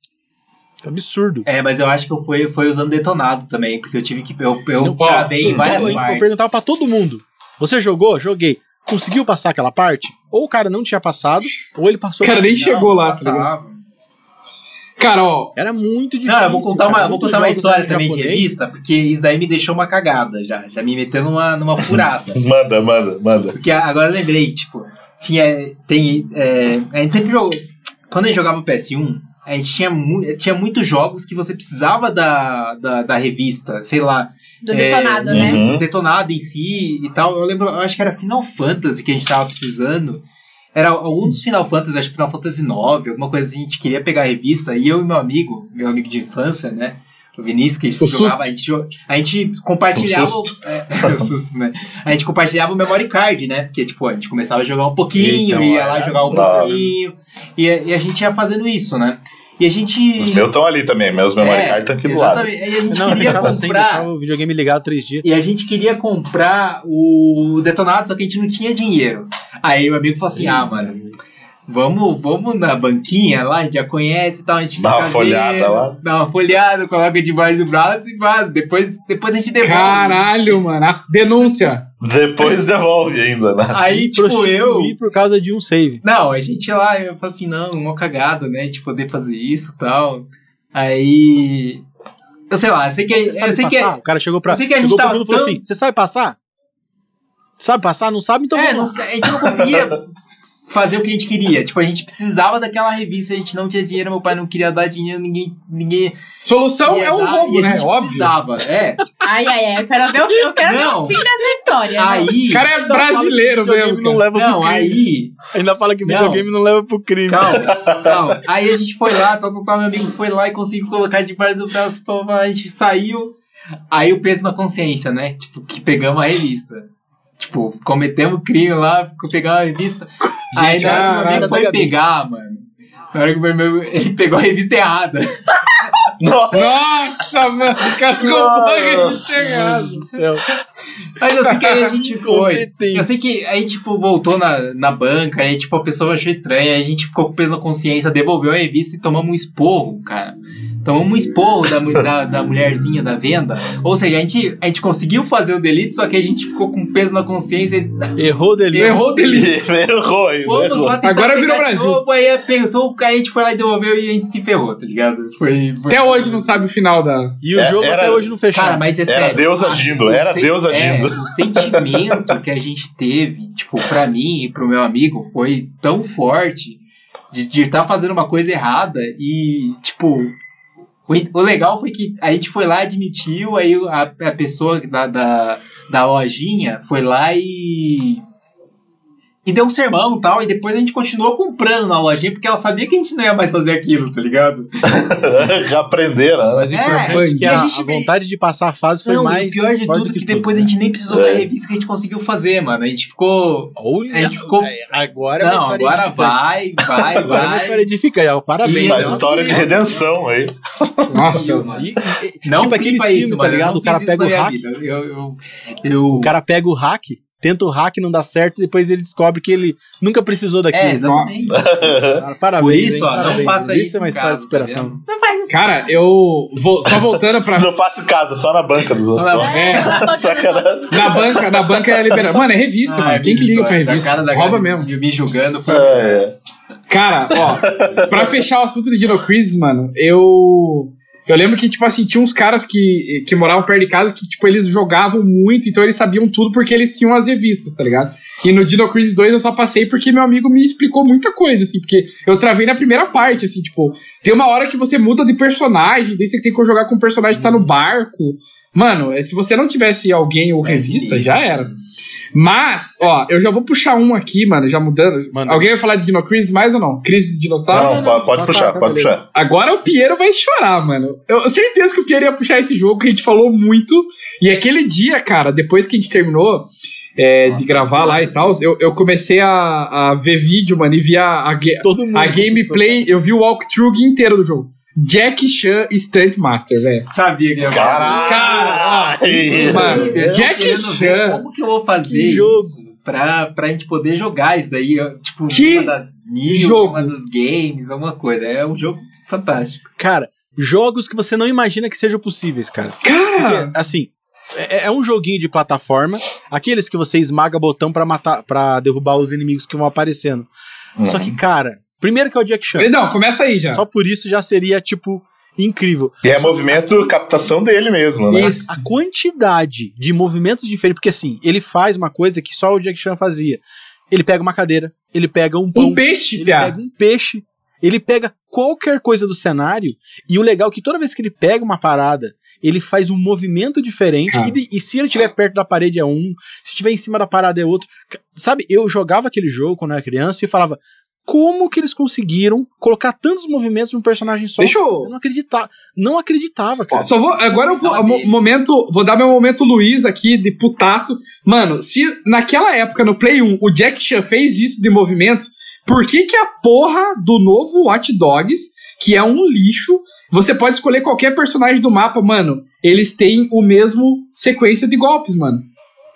Absurdo. É, mas eu acho que eu fui, foi usando detonado também, porque eu tive que. Eu, eu Não, travei em várias eu, eu partes. perguntava pra todo mundo. Você jogou? Joguei. Conseguiu passar aquela parte? Ou o cara não tinha passado, ou ele passou. O cara nem Não, chegou lá, tá? Cara, ó, Era muito difícil. Não, eu vou contar uma, cara. vou contar uma história também de japonês. revista, porque isso daí me deixou uma cagada já. Já me meteu numa, numa furada. Manda, manda, manda. Porque agora eu lembrei, tipo, tinha. Tem. é, a gente sempre jogou. Quando a gente jogava PS1, a gente tinha, mu tinha muitos jogos que você precisava da, da, da revista, sei lá, Do É, detonado, né? uhum. do detonado em si e tal. Eu lembro, eu acho que era Final Fantasy que a gente tava precisando. Era algum dos Final Fantasy, acho que Final Fantasy IX, alguma coisa assim, a gente queria pegar a revista, e eu e meu amigo, meu amigo de infância, né? O Vinícius, que a gente O jogava, a gente, a gente compartilhava. O é, o susto, né? A gente compartilhava o memory card, né? Porque, tipo, a gente começava a jogar um pouquinho, Então, ia lá é. jogar um Nossa. pouquinho, e, e a gente ia fazendo isso, né? E a gente. Os meus estão ali também, meus memory É, card estão aqui do lado. Exatamente. E a gente Não, queria sem, comprar. deixava o videogame ligado três dias. E a gente queria comprar o detonado, só que a gente não tinha dinheiro. Aí o amigo falou assim: ah, mano, vamos, vamos na banquinha lá, a gente já conhece e tal, a gente Dá uma folhada vendo, lá. Dá uma folhada, coloca debaixo do braço e vaza. Depois, depois a gente devolve. caralho, mano. Denúncia. Depois devolve ainda, né? Aí, tipo, eu. Por causa de um save. Não, a gente ia lá, eu falei assim, não, uma cagada, né, de poder fazer isso e tal. Aí. Eu sei lá, eu sei que. Você Eu sei que? O cara chegou pra. eu sei que a gente tava mundo e falou tão- assim: Você sabe passar? Sabe passar? Não sabe? Então É, vamos não a gente não conseguia fazer o que a gente queria. Tipo, a gente precisava daquela revista, a gente não tinha dinheiro, meu pai não queria dar dinheiro, ninguém. ninguém Solução é um dar, roubo, e a né? Óbvio. precisava. É. Ai, ai, ai. Eu quero ver o, eu quero ver Não. o fim dessa história. né? Aí. O cara é brasileiro mesmo. videogame não leva pro Não, crime. aí. Ainda fala que Não. videogame não leva pro crime. Calma, calma. Aí a gente foi lá, tal, tal, tal, meu amigo foi lá e conseguiu colocar debaixo do braço, pô, a gente saiu. Aí o peso na consciência, né? Tipo, que pegamos a revista. Tipo, cometemos crime lá, ficou pegando a revista. Aí na hora que o meu foi pegar, mano. Na hora que meu amigo, ele pegou a revista errada. Nossa, Nossa, mano. O cara comprou a revista errada. do céu. Mas eu sei que aí a gente foi. Eu sei que a gente tipo, voltou na, na banca, aí tipo, a pessoa achou estranho, aí a gente ficou com peso na consciência, devolveu a revista e tomamos um esporro, cara. Tomamos um esporro da, da, da mulherzinha da venda. Ou seja, a gente, a gente conseguiu fazer o delito, só que a gente ficou com peso na consciência. e Errou o delito. errou ainda. Fomos errou. lá tentar Agora virou Brasil. Novo, aí a pessoa, aí a gente foi lá e devolveu e a gente se ferrou, tá ligado? Foi. Até hoje não sabe o final da. E o É, jogo era- até hoje não fechou. Cara, mas é Era sério. Deus a- agindo, o era sen- Deus é, agindo. o sentimento que a gente teve, tipo, pra mim e pro meu amigo, foi tão forte de estar fazendo uma coisa errada e, tipo. O, o legal foi que a gente foi lá, admitiu, aí a, a pessoa da, da, da lojinha foi lá e. E deu um sermão e tal, e depois a gente continuou comprando na lojinha, porque ela sabia que a gente não ia mais fazer aquilo, tá ligado? Já aprenderam, né? Mas o É, importante é que a a, gente a vontade de passar a fase foi Não, mais. o pior de tudo do que depois a né? gente nem precisou É. da revista que a gente conseguiu fazer, mano. A gente ficou. Olha, A gente ficou- é, agora é uma não, história agora edificante. vai, vai, Agora é uma vai. história edificante. ó, Parabéns. Uma história de redenção aí. Nossa, mano. E- e- Não tipo aquele filme, isso, tá ligado? não O cara pega o hack, eu, eu... o cara pega o hack, tenta o hack, não dá certo, depois ele descobre que ele nunca precisou daquilo. É, exatamente. Cara, parabéns, Por isso, hein, ó, não parabéns. faça isso. isso é uma história de casa, superação. tá vendo? Não faz isso. cara, eu vou só voltando pra. Não faço em casa, só na banca dos outros. na só. É, Sacanagem. na banca, na banca é liberado. Mano, é revista, Ah, mano. Quem que liga pra a revista? cara da Rouba mesmo. Me julgando foi. É, Cara, ó, pra fechar o assunto do Dino Crisis, mano, eu. Eu lembro que, tipo assim, tinha uns caras que, que moravam perto de casa que, tipo, eles jogavam muito, então eles sabiam tudo porque eles tinham as revistas, tá ligado? E no Dino Crisis 2 eu só passei porque meu amigo me explicou muita coisa, assim, porque eu travei na primeira parte, assim, tipo, tem uma hora que você muda de personagem, daí você tem que jogar com um personagem que tá no barco. Mano, é, se você não tivesse alguém ou revista, já era. Mas, ó, eu já vou puxar um aqui, mano, já mudando. Manda. Alguém vai falar de Dino Crisis mais ou não? Crise de dinossauro? Não, pode, pode Tá, puxar, tá, pode beleza. puxar. Agora o Piero vai chorar, mano. Eu certeza que o Pierre ia puxar esse jogo, que a gente falou muito. E aquele dia, cara, depois que a gente terminou é, de gravar lá e tal, eu, eu comecei a, a ver vídeo, mano, e vi a, a, a gameplay, eu vi o walkthrough inteiro do jogo. Jack Chan Stunt Master, velho. Sabia que ia Caralho! Cara, mano, Jack Chan. Como que eu vou fazer jogo. isso? Pra, pra gente poder jogar isso daí, tipo, Que uma das jogo? uma dos games, alguma coisa. É um jogo fantástico. Cara, jogos que você não imagina que sejam possíveis, cara. Cara, Porque, assim, é, é um joguinho de plataforma, aqueles que você esmaga botão pra matar, para derrubar os inimigos que vão aparecendo. Só que, cara, primeiro que é o Jack Chan. não, começa aí já. Só por isso já seria, tipo, incrível. E é movimento, captação dele mesmo, né? Isso. A quantidade de movimentos diferentes, porque assim, ele faz uma coisa que só o Jack Chan fazia. Ele pega uma cadeira, ele pega um pão, Um peixe, ele piá. pega um peixe, ele pega qualquer coisa do cenário, e o legal é que toda vez que ele pega uma parada, ele faz um movimento diferente, e, e se ele estiver perto da parede é um, se estiver em cima da parada é outro. Sabe, eu jogava aquele jogo quando eu era criança e falava, como que eles conseguiram colocar tantos movimentos num personagem só? Deixa eu- Eu não acreditava, não acreditava, cara. Ó, Só vou, agora eu vou, Fala mo- momento, vou dar meu momento Luiz aqui de putaço. Mano, se naquela época no Play 1 o Jack Chan fez isso de movimentos, por que que a porra do novo Watch Dogs, que é um lixo, você pode escolher qualquer personagem do mapa, mano, eles têm o mesmo sequência de golpes, mano.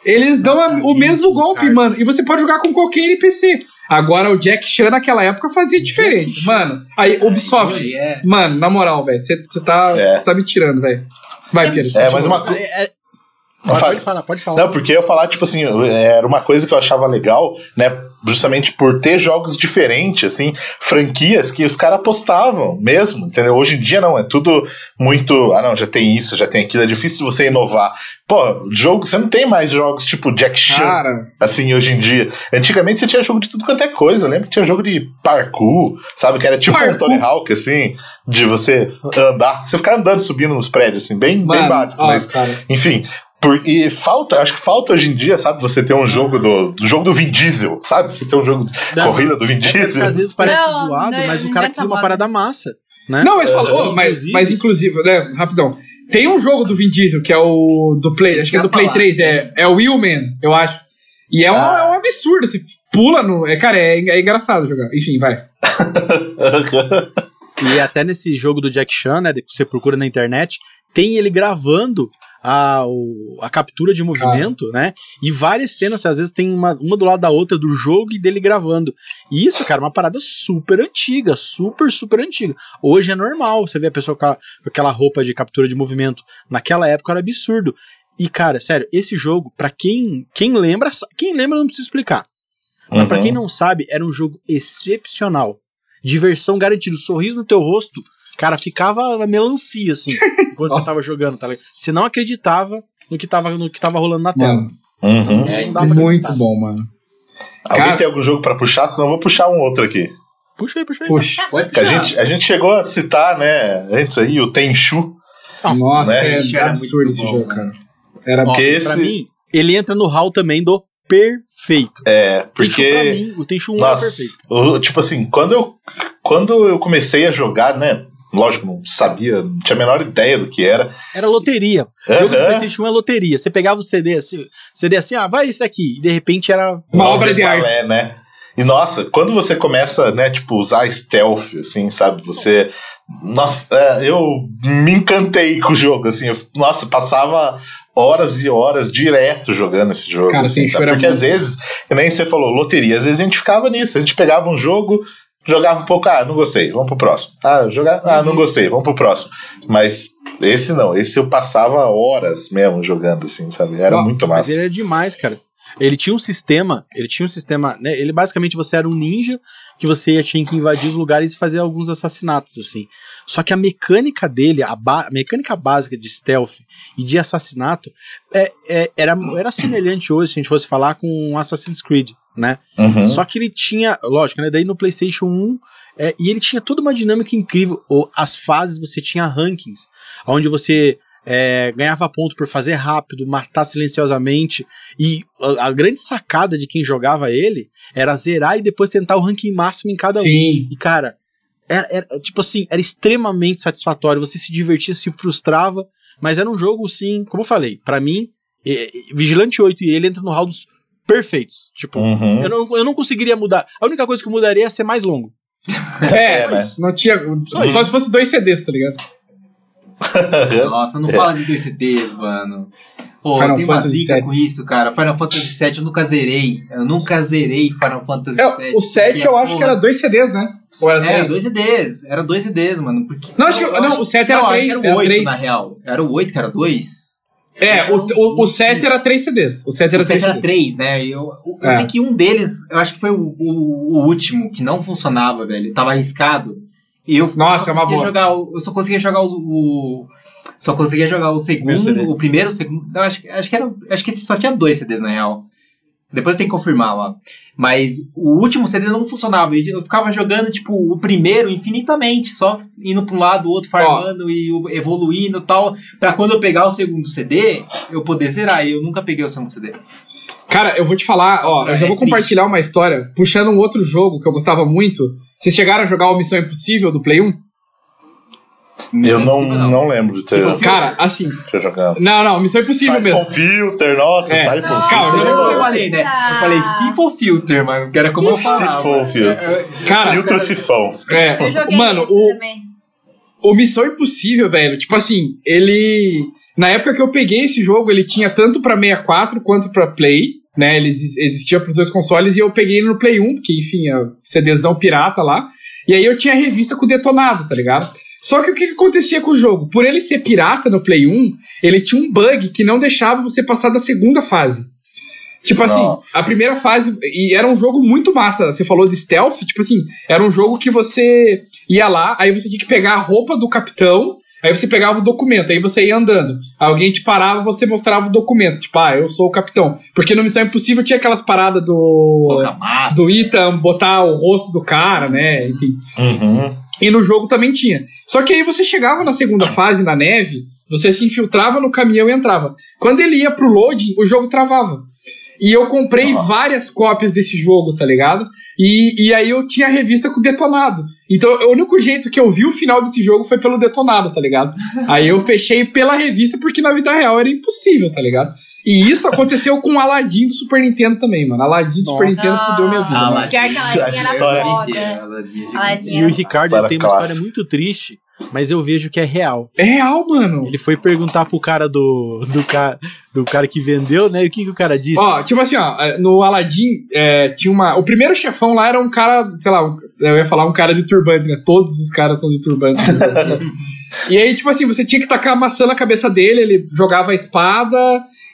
Eles dão a- o mesmo golpe, cara. mano, e você pode jogar com qualquer NPC. Agora o Jack Chan naquela época fazia diferente, mano. Aí Ubisoft, é- Mano, na moral, velho, você tá, É. tá me tirando, velho. Vai, Pedro. É, mas uma coisa. É- é- pode, falar, pode falar. Não, porque eu ia falar, tipo assim, era uma coisa que eu achava legal, né? Justamente por ter jogos diferentes, assim, franquias que os caras apostavam mesmo, entendeu? Hoje em dia não, é tudo muito. Ah, não, já tem isso, já tem aquilo, é difícil você inovar. Pô, jogo, você não tem mais jogos tipo Jack Chan, Cara, assim, hoje em dia. Antigamente você tinha jogo de tudo quanto é coisa. Eu lembro que tinha jogo de parkour, sabe? Que era tipo um Parkour. Tony Hawk, assim, de você andar. Você ficar andando, subindo nos prédios, assim, bem, bem mano, básico, ó, mas cara. enfim, por, e falta, acho que falta hoje em dia, sabe, você ter um jogo do, do jogo do Vin Diesel, sabe? Você ter um jogo de Não, corrida do Vin É Diesel. às vezes parece Não, zoado, não, mas o cara inventa cria uma parada massa, né? Não, mas falou, Uh, mas, inclusive- mas inclusive, né, rapidão. Tem um jogo do Vin Diesel que é o do Play, acho que é do Play falar. 3, é, é o Wheelman, eu acho. E é um, Ah. é um absurdo, você pula no. É, cara, é, é engraçado jogar. Enfim, vai. E até nesse jogo do Jack Chan, né, que você procura na internet, tem ele gravando a, o- a captura de movimento, né? E várias cenas, às vezes tem uma, uma do lado da outra do jogo e dele gravando. E isso, cara, é uma parada super antiga, super, super antiga. Hoje é normal você ver a pessoa com, a- com aquela roupa de captura de movimento. Naquela época era absurdo. E, cara, sério, esse jogo, pra quem, quem lembra, quem lembra não precisa explicar. Mas pra Uhum. quem não sabe, era um jogo excepcional. Diversão garantida, sorriso no teu rosto, cara, ficava melancia, assim, enquanto você Nossa. tava jogando, tá ligado? Você não acreditava no que tava, no que tava rolando na tela. Mano, Uhum. É, muito bom, mano. Alguém Cara- tem algum jogo pra puxar? Senão eu vou puxar um outro aqui. Puxa aí, puxa aí. Puxa. Pode Que a puxar. gente, a gente chegou a citar, né, antes aí, o Tenchu. Nossa, Nossa, né? é absurdo esse bom, jogo, cara. Era Porque absurdo. pra esse- mim, ele entra no hall também do perfeito. É, Tenchu, pra porque. mim, o Tenchu 1 era Nossa, perfeito. o- tipo assim, quando eu, quando eu comecei a jogar, né? Lógico, não sabia, não tinha a menor ideia do que era. Era loteria. O jogo do. PlayStation 1 é loteria. Você pegava o CD assim, CD assim, ah, vai esse aqui. E de repente era. Uma obra de arte. balé, né? E nossa, quando você começa, né, tipo, usar stealth, assim, sabe? Você. Nossa, é, eu me encantei com o jogo, assim. eu- nossa, passava horas e horas direto jogando esse jogo. Cara, assim, chora Porque muito. às vezes, nem você falou, loteria, às vezes a gente ficava nisso. A gente pegava um jogo, jogava um pouco, ah, não gostei, vamos pro próximo. Ah, jogar, ah, não gostei, vamos pro próximo. Mas esse não, esse eu passava horas mesmo jogando, assim, sabe? Era Ó, muito Mas massa. ele era demais, cara. Ele tinha um sistema, ele tinha um sistema, né? Ele basicamente você era um ninja que você tinha que invadir os lugares e fazer alguns assassinatos, assim. Só que a mecânica dele, a, a mecânica básica de stealth e de assassinato é, é- era, era semelhante hoje, se a gente fosse falar com Assassin's Creed, né? Uhum. Só que ele tinha, lógico, né? Daí no PlayStation 1, é, e ele tinha toda uma dinâmica incrível. O- As fases você tinha rankings, onde você é, ganhava ponto por fazer rápido, matar silenciosamente. E a, a grande sacada de quem jogava ele era zerar e depois tentar o ranking máximo em cada um. Sim. E cara, era, era, tipo assim, era extremamente satisfatório. Você se divertia, se frustrava, mas era um jogo, sim, como eu falei, pra mim, é, é, Vigilante 8 e ele entram no hall dos perfeitos. Tipo, Uhum. eu, não, eu não conseguiria mudar. A única coisa que eu mudaria é ser mais longo. É, É, né? não tinha. Só se fosse dois CDs, tá ligado? Nossa, não fala de dois CDs, mano. Pô, Final eu tenho uma Fantasy zica VII. com isso, cara. Final Fantasy VII eu nunca zerei. Eu nunca zerei Final Fantasy É, VII. o 7 eu acho que era dois CDs, né? Ou era Era três? dois CDs. Era dois CDs, mano. Porque, Não, acho que- não, o 7 era era era o 8, três. na real. Era o 8 que era 2? É, o, o, o 7 era três CDs. O 7 era O 7 três era. 3, né? Eu, eu É. sei que um deles, eu acho que foi o, o, o último, que não funcionava, velho. Tava arriscado. E eu Nossa, só é uma conseguia bosta. jogar o- Eu só conseguia jogar o. o- só conseguia jogar o segundo, o primeiro, o segundo. Eu acho, que- acho que era. Acho que só tinha dois CDs na real. Depois tem que confirmar lá. Mas o último CD não funcionava. e Eu ficava jogando, tipo, o primeiro infinitamente, só indo pra um lado, o outro farmando e o- evoluindo e tal. Pra quando eu pegar o segundo CD, eu poder zerar. E eu nunca peguei o segundo CD. Cara, eu vou te falar, ó, eu É já vou compartilhar uma história puxando um outro jogo que eu gostava muito. Vocês chegaram a jogar o Missão Impossível do Play 1? Eu não, Impossível, não lembro de ter, Cara, assim. ter jogado. Não, não, Missão Impossível Sai mesmo. filter, nossa, É. sai com Não, Calma, filter. eu não Eu sei- falei, né? Eu falei se for filter, mano, que era como eu Se falava. for filter. É, é, Cara, Filtro sifão. é, Eu joguei mano, esse o, também. o Missão Impossível, velho, tipo assim, ele. Na época que eu peguei esse jogo, ele tinha tanto pra 64 quanto pra Play, né? Ele exi- existia pros dois consoles e eu peguei ele no Play 1, porque, enfim, é CDzão pirata lá. E aí eu tinha a revista com detonado, tá ligado? Só que o que, que acontecia com o jogo? Por ele ser pirata no Play 1, ele tinha um bug que não deixava você passar da segunda fase. Tipo assim, Nossa. a primeira fase. E era um jogo muito massa. Você falou de stealth, tipo assim, era um jogo que você ia lá, aí você tinha que pegar a roupa do capitão, aí você pegava o documento, aí você ia andando. Alguém te parava, você mostrava o documento. Tipo, ah, eu sou o capitão. Porque no Missão Impossível tinha aquelas paradas do. Do Ethan botar o rosto do cara, né? Enfim. Uhum. E no jogo também tinha. Só que aí você chegava na segunda fase, na neve, você se infiltrava no caminhão e entrava. Quando ele ia pro loading, o jogo travava. E eu comprei Nossa. várias cópias desse jogo, tá ligado? E, e aí eu tinha a revista com detonado. Então o único jeito que eu vi o final desse jogo foi pelo detonado, tá ligado? Aí eu fechei pela revista porque na vida real era impossível, tá ligado? E isso aconteceu com o Aladdin do Super Nintendo também, mano. Aladdin do Super Nossa. Nintendo fudeu minha vida. Pior que a Aladdin era História- foda. Aladdin E o Ricardo tem uma história muito triste, mas eu vejo que é real. É real, mano. Ele foi perguntar pro cara do, do, cara, do cara que vendeu, né? E o que, que o cara disse? Ó, tipo assim, ó, no Aladdin é, tinha uma. O primeiro chefão lá era um cara, sei lá, um- eu ia falar um cara de turbante, né? Todos os caras estão de turbante. e aí, tipo assim, você tinha que tacar a maçã na cabeça dele, ele jogava a espada,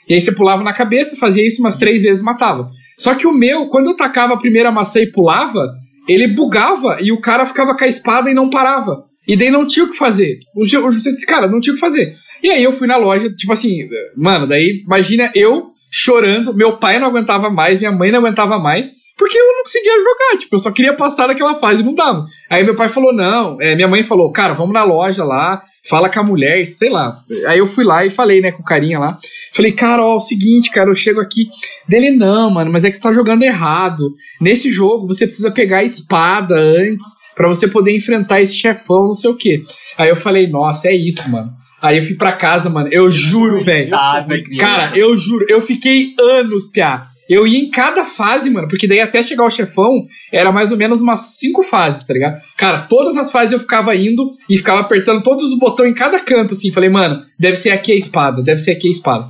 e aí você pulava na cabeça, fazia isso umas três vezes e matava. Só que o meu, quando eu tacava a primeira maçã e pulava, ele bugava e o cara ficava com a espada e não parava. E daí não tinha o que fazer. O, o, cara, não tinha o que fazer. E aí eu fui na loja, tipo assim, mano, daí imagina eu chorando, meu pai não aguentava mais, minha mãe não aguentava mais, porque eu não conseguia jogar, tipo, eu só queria passar daquela fase e não dava. Aí meu pai falou, não, é, minha mãe falou, cara, vamos na loja lá, fala com a mulher, sei lá. Aí eu fui lá e falei, né, com o carinha lá, falei, cara, ó, é o seguinte, cara, eu chego aqui, dele, não, mano, mas é que você tá jogando errado. Nesse jogo você precisa pegar a espada antes, pra você poder enfrentar esse chefão, não sei o quê. Aí eu falei, nossa, é isso, mano. Aí eu fui pra casa, mano. Eu juro, velho. Cara, eu juro, eu fiquei anos, piá. Eu ia em cada fase, mano, porque daí até chegar o chefão era mais ou menos umas cinco fases, tá ligado? Cara, todas as fases eu ficava indo e ficava apertando todos os botões em cada canto, assim. Falei, mano, deve ser aqui a espada, deve ser aqui a espada.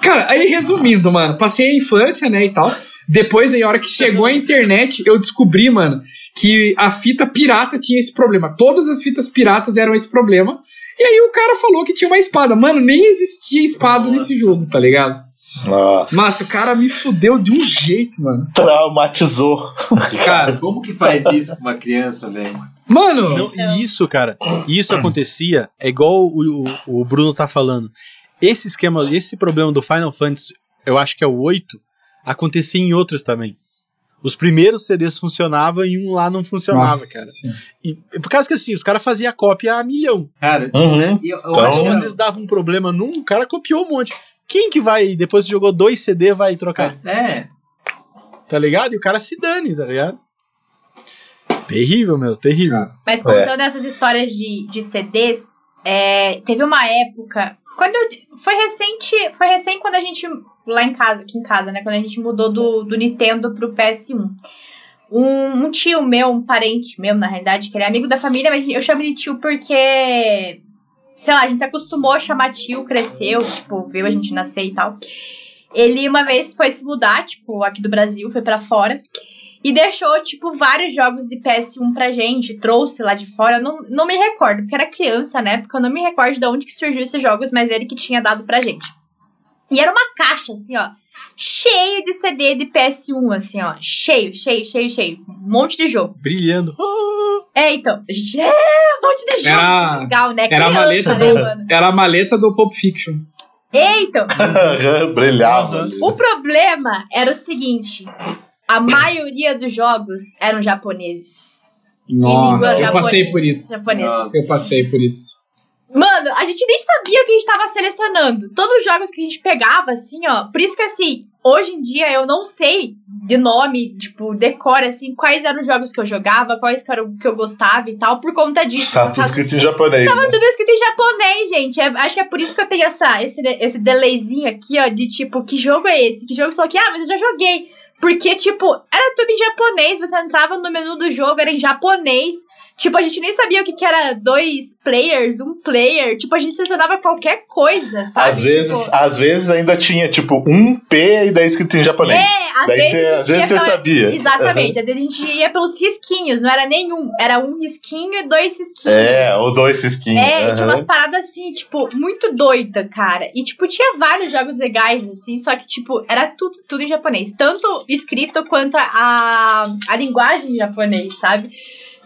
Cara, aí resumindo, mano, passei a infância, né, e tal. Depois, daí, a hora que chegou a internet, eu descobri, mano, que a fita pirata tinha esse problema. Todas as fitas piratas eram esse problema. E aí o cara falou que tinha uma espada. Mano, nem existia espada Nossa. nesse jogo, tá ligado? Nossa. Nossa, o cara me fudeu de um jeito, mano. Traumatizou. Cara, Como que faz isso com uma criança, velho? mano, Não, e isso, cara, isso acontecia, é igual o, o, o Bruno tá falando. Esse esquema, esse problema do Final Fantasy, eu acho que é o 8, acontecia em outros também. Os primeiros CDs funcionavam e um lá não funcionava, Nossa cara. E, por causa que assim, os caras faziam cópia a milhão. Cara, Uhum. eu, eu Então- acho Então, às que vezes dava um problema num, o cara copiou um monte. Quem que vai, depois que jogou dois CD, vai trocar? É, Tá ligado? E o cara se dane, tá ligado? Terrível mesmo, terrível. Mas contando essas histórias de, de CDs, é, teve uma época. Quando eu- foi recente. Foi recente quando a gente. Lá em casa, aqui em casa, né? Quando a gente mudou do, do Nintendo pro PS1. Um, um tio meu, um parente meu, na realidade, que ele é amigo da família, mas eu chamo de tio porque. Sei lá, a gente se acostumou a chamar tio, cresceu, tipo, viu a gente nascer e tal. Ele uma vez foi se mudar, tipo, aqui do Brasil, foi pra fora. E deixou, tipo, vários jogos de PS1 pra gente, trouxe lá de fora. Eu não, não me recordo, porque era criança na época, eu não me recordo de onde que surgiu esses jogos, mas ele que tinha dado pra gente. E era uma caixa, assim, ó, cheio de CD de PS1, assim, ó, cheio, cheio, cheio, cheio. Um monte de jogo. Brilhando. É, então, a é, um monte de jogo. Era- Legal, né? Era a Criança, maleta né, do, mano? era a maleta do Pulp Fiction. É, então, Brilhava. O problema era o seguinte: a maioria dos jogos eram japoneses. Nossa, eu passei japonesa- por isso. Nossa. Eu passei por isso. Mano, a gente nem sabia o que a gente tava selecionando. Todos os jogos que a gente pegava, assim, ó. Por isso que, assim, hoje em dia eu não sei de nome, tipo, decora, assim, quais eram os jogos que eu jogava, quais que eram que eu gostava e tal, por conta disso. Tá tudo escrito em japonês. né? tudo escrito em japonês, gente. É- acho que é por isso que eu tenho essa, esse, esse delayzinho aqui, ó, de tipo, que jogo é esse? Que jogo só que, ah, mas eu já joguei. Porque, tipo, era tudo em japonês. Você entrava no menu do jogo, era em japonês. Tipo, a gente nem sabia o que, que era dois players, um player. Tipo, a gente selecionava qualquer coisa, sabe? Às vezes, Tipo, às vezes ainda tinha, tipo, um P e daí escrito em japonês. é, às daí vezes. você, a às vezes você pela- sabia. Exatamente. Às vezes a gente ia pelos risquinhos, não era nenhum. Era um risquinho e dois risquinhos. É, ou dois skin. É, tinha aham. umas paradas assim, tipo, muito doida, cara. E, tipo, tinha vários jogos legais, assim, só que, tipo, era tudo, tudo em japonês. Tanto escrito quanto a, a linguagem em japonês, sabe?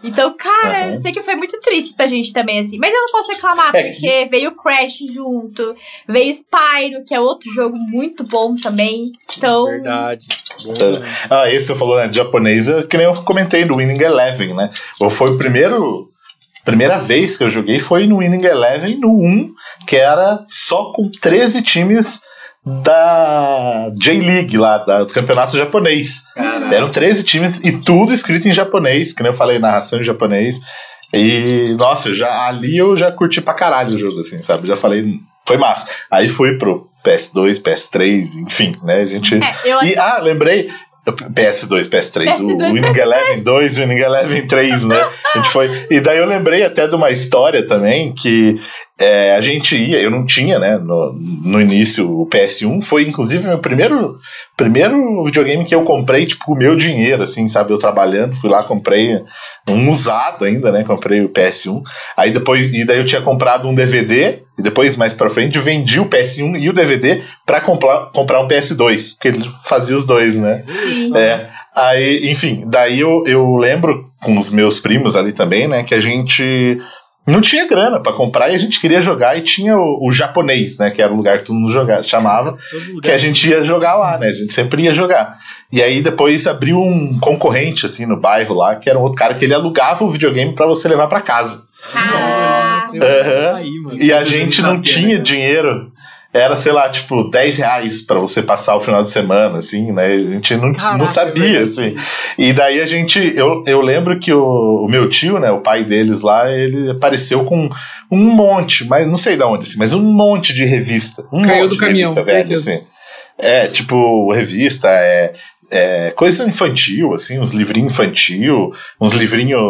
Então, cara, eu sei que foi muito triste pra gente também, assim. Mas eu não posso reclamar, É porque veio Crash junto, veio Spyro, que é outro jogo muito bom também. Então, Verdade. Bom, né? Ah, esse você falou, né, de japonês, é que nem eu comentei no Winning Eleven, né? Ou Foi o primeiro. Primeira vez que eu joguei foi no Winning Eleven, no 1, que era só com 13 times da J-League lá, da- do campeonato japonês. Caralho. Eram 13 times e tudo escrito em japonês, que nem eu falei, narração em japonês. E, nossa, já, ali eu já curti pra caralho o jogo, assim, sabe? Já falei, foi massa. Aí fui pro PS2, PS3, enfim, né? A gente. é, eu E, ah, lembrei. PS2, PS3, o PS2, Winning Eleven 2 e o Winning Eleven 3, né? A gente foi. E daí eu lembrei até de uma história também que é, a gente ia, eu não tinha, né, no, no início o PS1, foi inclusive meu primeiro, primeiro videogame que eu comprei, tipo, com o meu dinheiro, assim, sabe? Eu trabalhando, fui lá, comprei um usado ainda, né? Comprei o PS1. Aí depois, e daí eu tinha comprado um DVD, e depois, mais pra frente, vendi o PS1 e o DVD pra comprar, comprar um PS2, porque ele fazia os dois, né? É. Aí, enfim, daí eu, eu lembro com os meus primos ali também, né, que a gente não tinha grana pra comprar e a gente queria jogar e tinha o, o japonês, né, que era o lugar que todo mundo jogava, chamava, que a gente ia jogar lá, né, a gente sempre ia jogar. E aí depois abriu um concorrente, assim, no bairro lá, que era um outro cara que ele alugava o videogame pra você levar pra casa. Ah, Aham. Aí, mano. E a gente não tinha né? dinheiro. Era, sei lá, tipo, 10 reais pra você passar o final de semana, assim, né? A gente não, Caraca, não é sabia, verdade. assim. E daí a gente. Eu, eu lembro que o, o meu tio, né, o pai deles lá, ele apareceu com um monte, mas não sei de onde, assim, mas um monte de revista. Um Caiu monte do de caminhão, revista velha, assim. É, tipo, revista, é. é, coisa infantil, assim, uns livrinhos infantil, uns livrinhos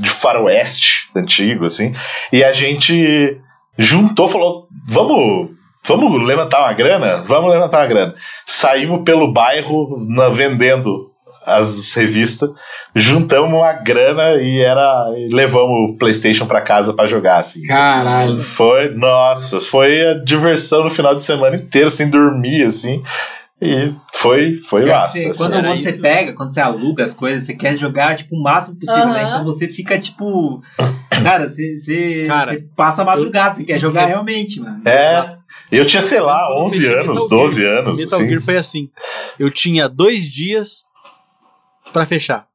de faroeste antigo, assim. E a gente juntou, falou, vamos, vamos levantar uma grana? Vamos levantar uma grana. Saímos pelo bairro na- vendendo as revistas, juntamos uma grana e era e levamos o PlayStation pra casa pra jogar, assim. Caralho. Foi, nossa, foi a diversão no final de semana inteiro, sem dormir, assim. E foi, foi É, massa. você- assim. quando você isso. pega, quando você aluga as coisas, você quer jogar tipo o máximo possível, né? Aham. Então você fica tipo. Cara, você, você, Cara, você passa a madrugada, você quer jogar eu- realmente, mano. É, eu tinha, sei lá, Quando eu 11 fechei anos, Metal 12 Gear, anos, Metal assim. Gear foi assim. Eu tinha dois dias pra fechar.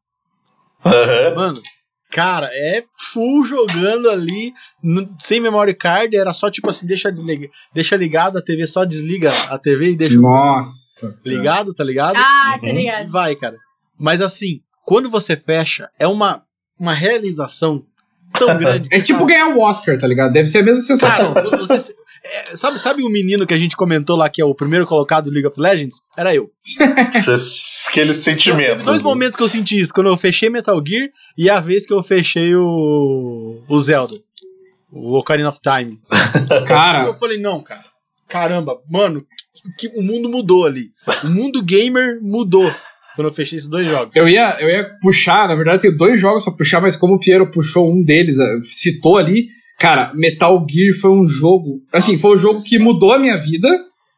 Aham. Mano, cara, é full jogando ali, n- sem memory card, era só tipo assim, deixa, desliga, deixa ligado a TV, só desliga a TV e deixa Nossa. ligado, tá ligado? Ah, tá Uhum. E ligado. vai, cara. Mas assim, quando você fecha, é uma. uma realização tão grande. É tipo ganhar o Oscar, tá ligado? Deve ser a mesma sensação. Cara, você, é, sabe, sabe o menino que a gente comentou lá, que é o primeiro colocado do League of Legends? Era eu. Aquele sentimento. Dois momentos que eu senti isso, quando eu fechei Metal Gear e a vez que eu fechei o, o Zelda. O Ocarina of Time. Cara, eu falei, não, cara. Caramba, mano, que, o mundo mudou ali. O mundo gamer mudou quando eu fechei esses dois jogos. eu ia, eu ia puxar, na verdade, tem dois jogos pra puxar, mas como o Piero puxou um deles, eh, citou ali, cara, Metal Gear foi um jogo. Assim, foi um jogo que mudou a minha vida.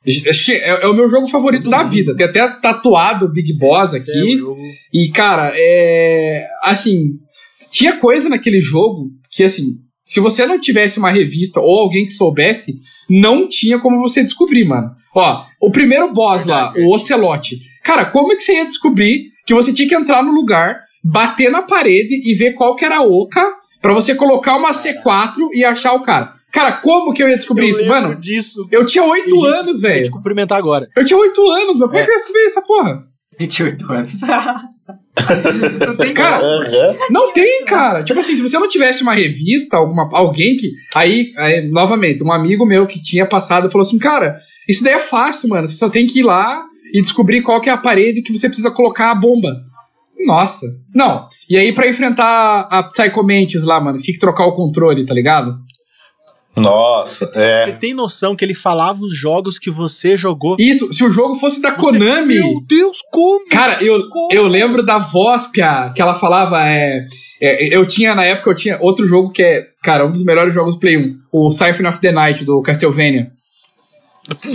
É, é o meu jogo favorito da vida. Tem até tatuado o Big Boss é aqui. jogo- E, cara, é. Assim. Tinha coisa naquele jogo que, assim. Se você não tivesse uma revista ou alguém que soubesse, não tinha como você descobrir, mano. Ó, o primeiro boss lá, o Ocelote. Cara, como é que você ia descobrir que você tinha que entrar no lugar, bater na parede e ver qual que era a oca pra você colocar uma C4 e achar o cara? Cara, como que eu ia descobrir Eu isso, mano? disso. Eu tinha oito anos, Vou te velho. cumprimentar agora. Eu tinha oito anos, mas como é que eu ia descobrir essa porra? 28 anos. não tem Cara. Não tem, cara. Tipo assim, se você não tivesse uma revista, alguma, alguém que. Aí, aí, novamente, um amigo meu que tinha passado falou assim: Cara, isso daí é fácil, mano. Você só tem que ir lá e descobrir qual que é a parede que você precisa colocar a bomba. Nossa. Não. E aí, pra enfrentar a Psycho Mantis lá, mano, tinha que trocar o controle, tá ligado? Nossa, Você é. tem noção que ele falava os jogos que você jogou? Isso, se o jogo fosse da Você- Konami. Meu Deus, como? Cara, eu, Como? eu lembro da voz, Pia, que ela falava. É, é, eu tinha, na época, eu tinha outro jogo que é, cara, um dos melhores jogos do Play 1, o Symphony of the Night, do Castlevania.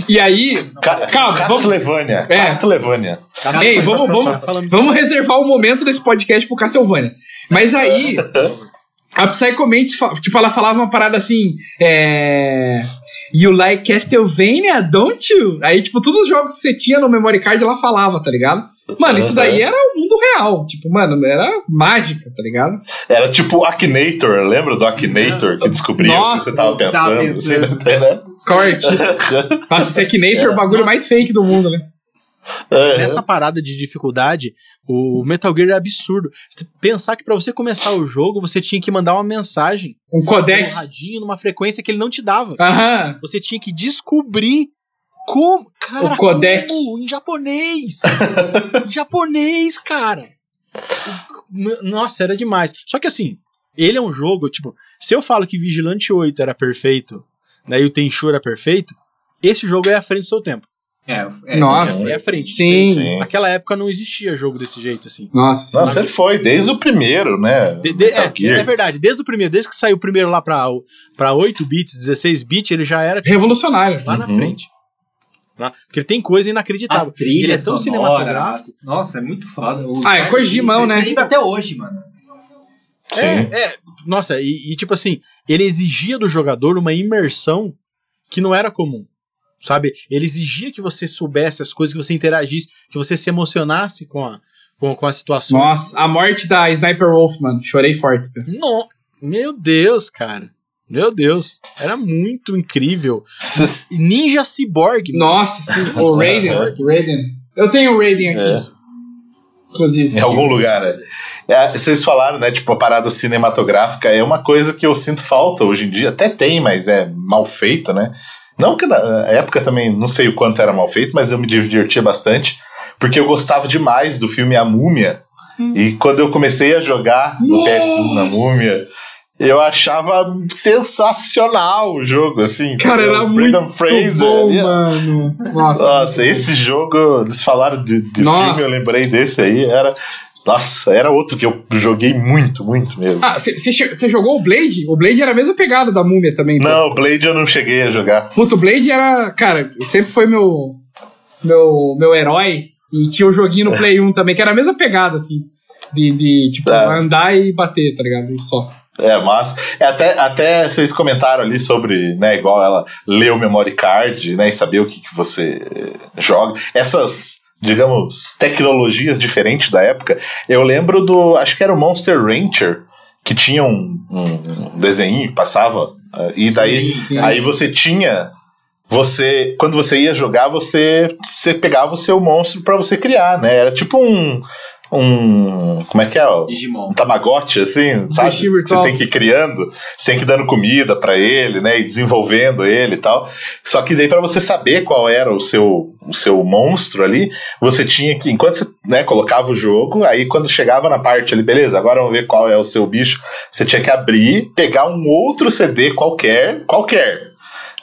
E aí. Ca Calma, vamos- Castlevania. É. Castlevania. Ei, vamos, vamos, Falando vamos reservar o momento desse podcast pro Castlevania. Mas aí. A fa- tipo, ela falava uma parada assim. É. You like Castlevania, don't you? Aí, tipo, todos os jogos que você tinha no memory card ela falava, tá ligado? Mano, isso daí era o mundo real. Tipo, mano, era mágica, tá ligado? Era tipo Akinator, lembra do Akinator que descobria o que você tava pensando? tava assim, né? Artista? Nossa, esse Akinator é o bagulho mais fake do mundo, né? É. Nessa parada de dificuldade, o Metal Gear é absurdo. Você pensar que pra você começar o jogo, você tinha que mandar uma mensagem Um um codec. radinho numa frequência que ele não te dava. Aham. Você tinha que descobrir como. Cara, O codec. como? Em japonês! em japonês, cara! Nossa, era demais. Só que assim, ele é um jogo, tipo, se eu falo que Vigilante 8 era perfeito, daí o Tenchu era perfeito, esse jogo é à frente do seu tempo. É, é, Nossa. É à frente. Sim. Sim. Naquela época não existia jogo desse jeito, assim. Nossa, Não, sim. sempre foi, desde o primeiro, né? De- de- é, é verdade, desde o primeiro, desde que saiu o primeiro lá pra, pra 8 bits, 16 bits, ele já era tipo, Revolucionário. lá na Uhum. frente. Lá- Porque ele tem coisa A inacreditável. trilha Ele é tão sonora, cinematográfico. Nossa, é muito foda. Os Ah, é Kojimão, você- né? Você lembra até hoje, mano. Sim. É, é, nossa, e, e tipo assim, ele exigia do jogador uma imersão que não era comum. Sabe? Ele exigia que você soubesse as coisas, que você interagisse, que você se emocionasse com a, com, com as situações. Nossa, a morte da Sniper Wolf, mano. Chorei forte. cara. No, meu Deus, cara. Meu Deus. Era muito incrível. Ninja Cyborg. mano. Nossa, sim. O Raiden. o Raiden. Eu tenho o Raiden aqui. É. Inclusive. Em algum lugar, né? É, vocês falaram, né? Tipo, a parada cinematográfica é uma coisa que eu sinto falta hoje em dia. Até tem, mas é mal feito, né? Não que na época também, não sei o quanto era mal feito, mas eu me divertia bastante. Porque eu gostava demais do filme A Múmia. E quando eu comecei a jogar no PS1 na Múmia, eu achava sensacional o jogo, assim. Cara, era Brendan muito Fraser, bom, yeah. mano. Nossa. Nossa, esse jogo, eles falaram de, de filme, eu lembrei desse aí, era. Nossa, era outro que eu joguei muito, muito mesmo. Ah, você jogou o Blade? O Blade era a mesma pegada da múmia também. pô. Não, Blade eu não cheguei a jogar. Puta, o Blade era. Cara, sempre foi meu. Meu, meu herói. E tinha o joguinho no Play 1 também, que era a mesma pegada, assim. De, de tipo, É. andar e bater, tá ligado? E só. É, mas é, até, até vocês comentaram ali sobre, né, igual ela ler o memory card, né, e saber o que, que você eh, joga. Essas, digamos, tecnologias diferentes da época. Eu lembro do, acho que era o Monster Rancher, que tinha um, um desenho que passava, eh, e daí Sim, sim. aí você tinha você quando você ia jogar você você pegava o seu monstro pra você criar, né? Era tipo um um. Como é que é? Digimon. Um Tamagotchi, assim, sabe? Você tem que ir criando, você tem que ir dando comida pra ele, né? E desenvolvendo ele e tal. Só que daí, pra você saber qual era o seu, o seu monstro ali, você tinha que, enquanto você né, colocava o jogo, aí quando chegava na parte ali, beleza, agora vamos ver qual é o seu bicho, você tinha que abrir, pegar um outro CD qualquer, qualquer,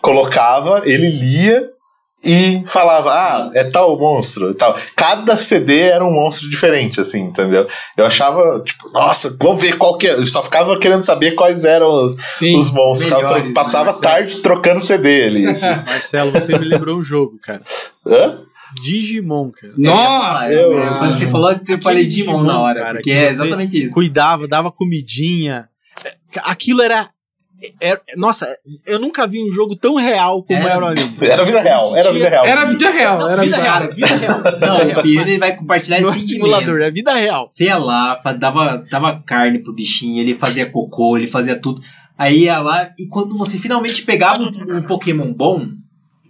colocava, ele lia e falava, ah, é tal monstro e tal. Cada CD era um monstro diferente, assim, entendeu? Eu achava, tipo, nossa, vamos ver qual que é. Eu só ficava querendo saber quais eram os, Sim. os monstros. Melhores, passava né, a tarde trocando CD ali, assim. Marcelo, você me lembrou um jogo, cara. Hã? Digimon, cara. Nossa! eu-. Quando você falou, você Aquele falei Digimon na hora, cara, porque que é exatamente isso. Cuidava, dava comidinha. É, Aquilo era. Era- nossa, eu nunca vi um jogo tão real como Era. era o anime. Era vida real, era vida real. Era vida real, Não, era vida vida real, vida real. Não, o ele vai compartilhar Não é esse simulador, é vida real. Você ia lá, dava, dava carne pro bichinho, ele fazia cocô, ele fazia tudo. Aí ia lá, e quando você finalmente pegava um, um Pokémon bom,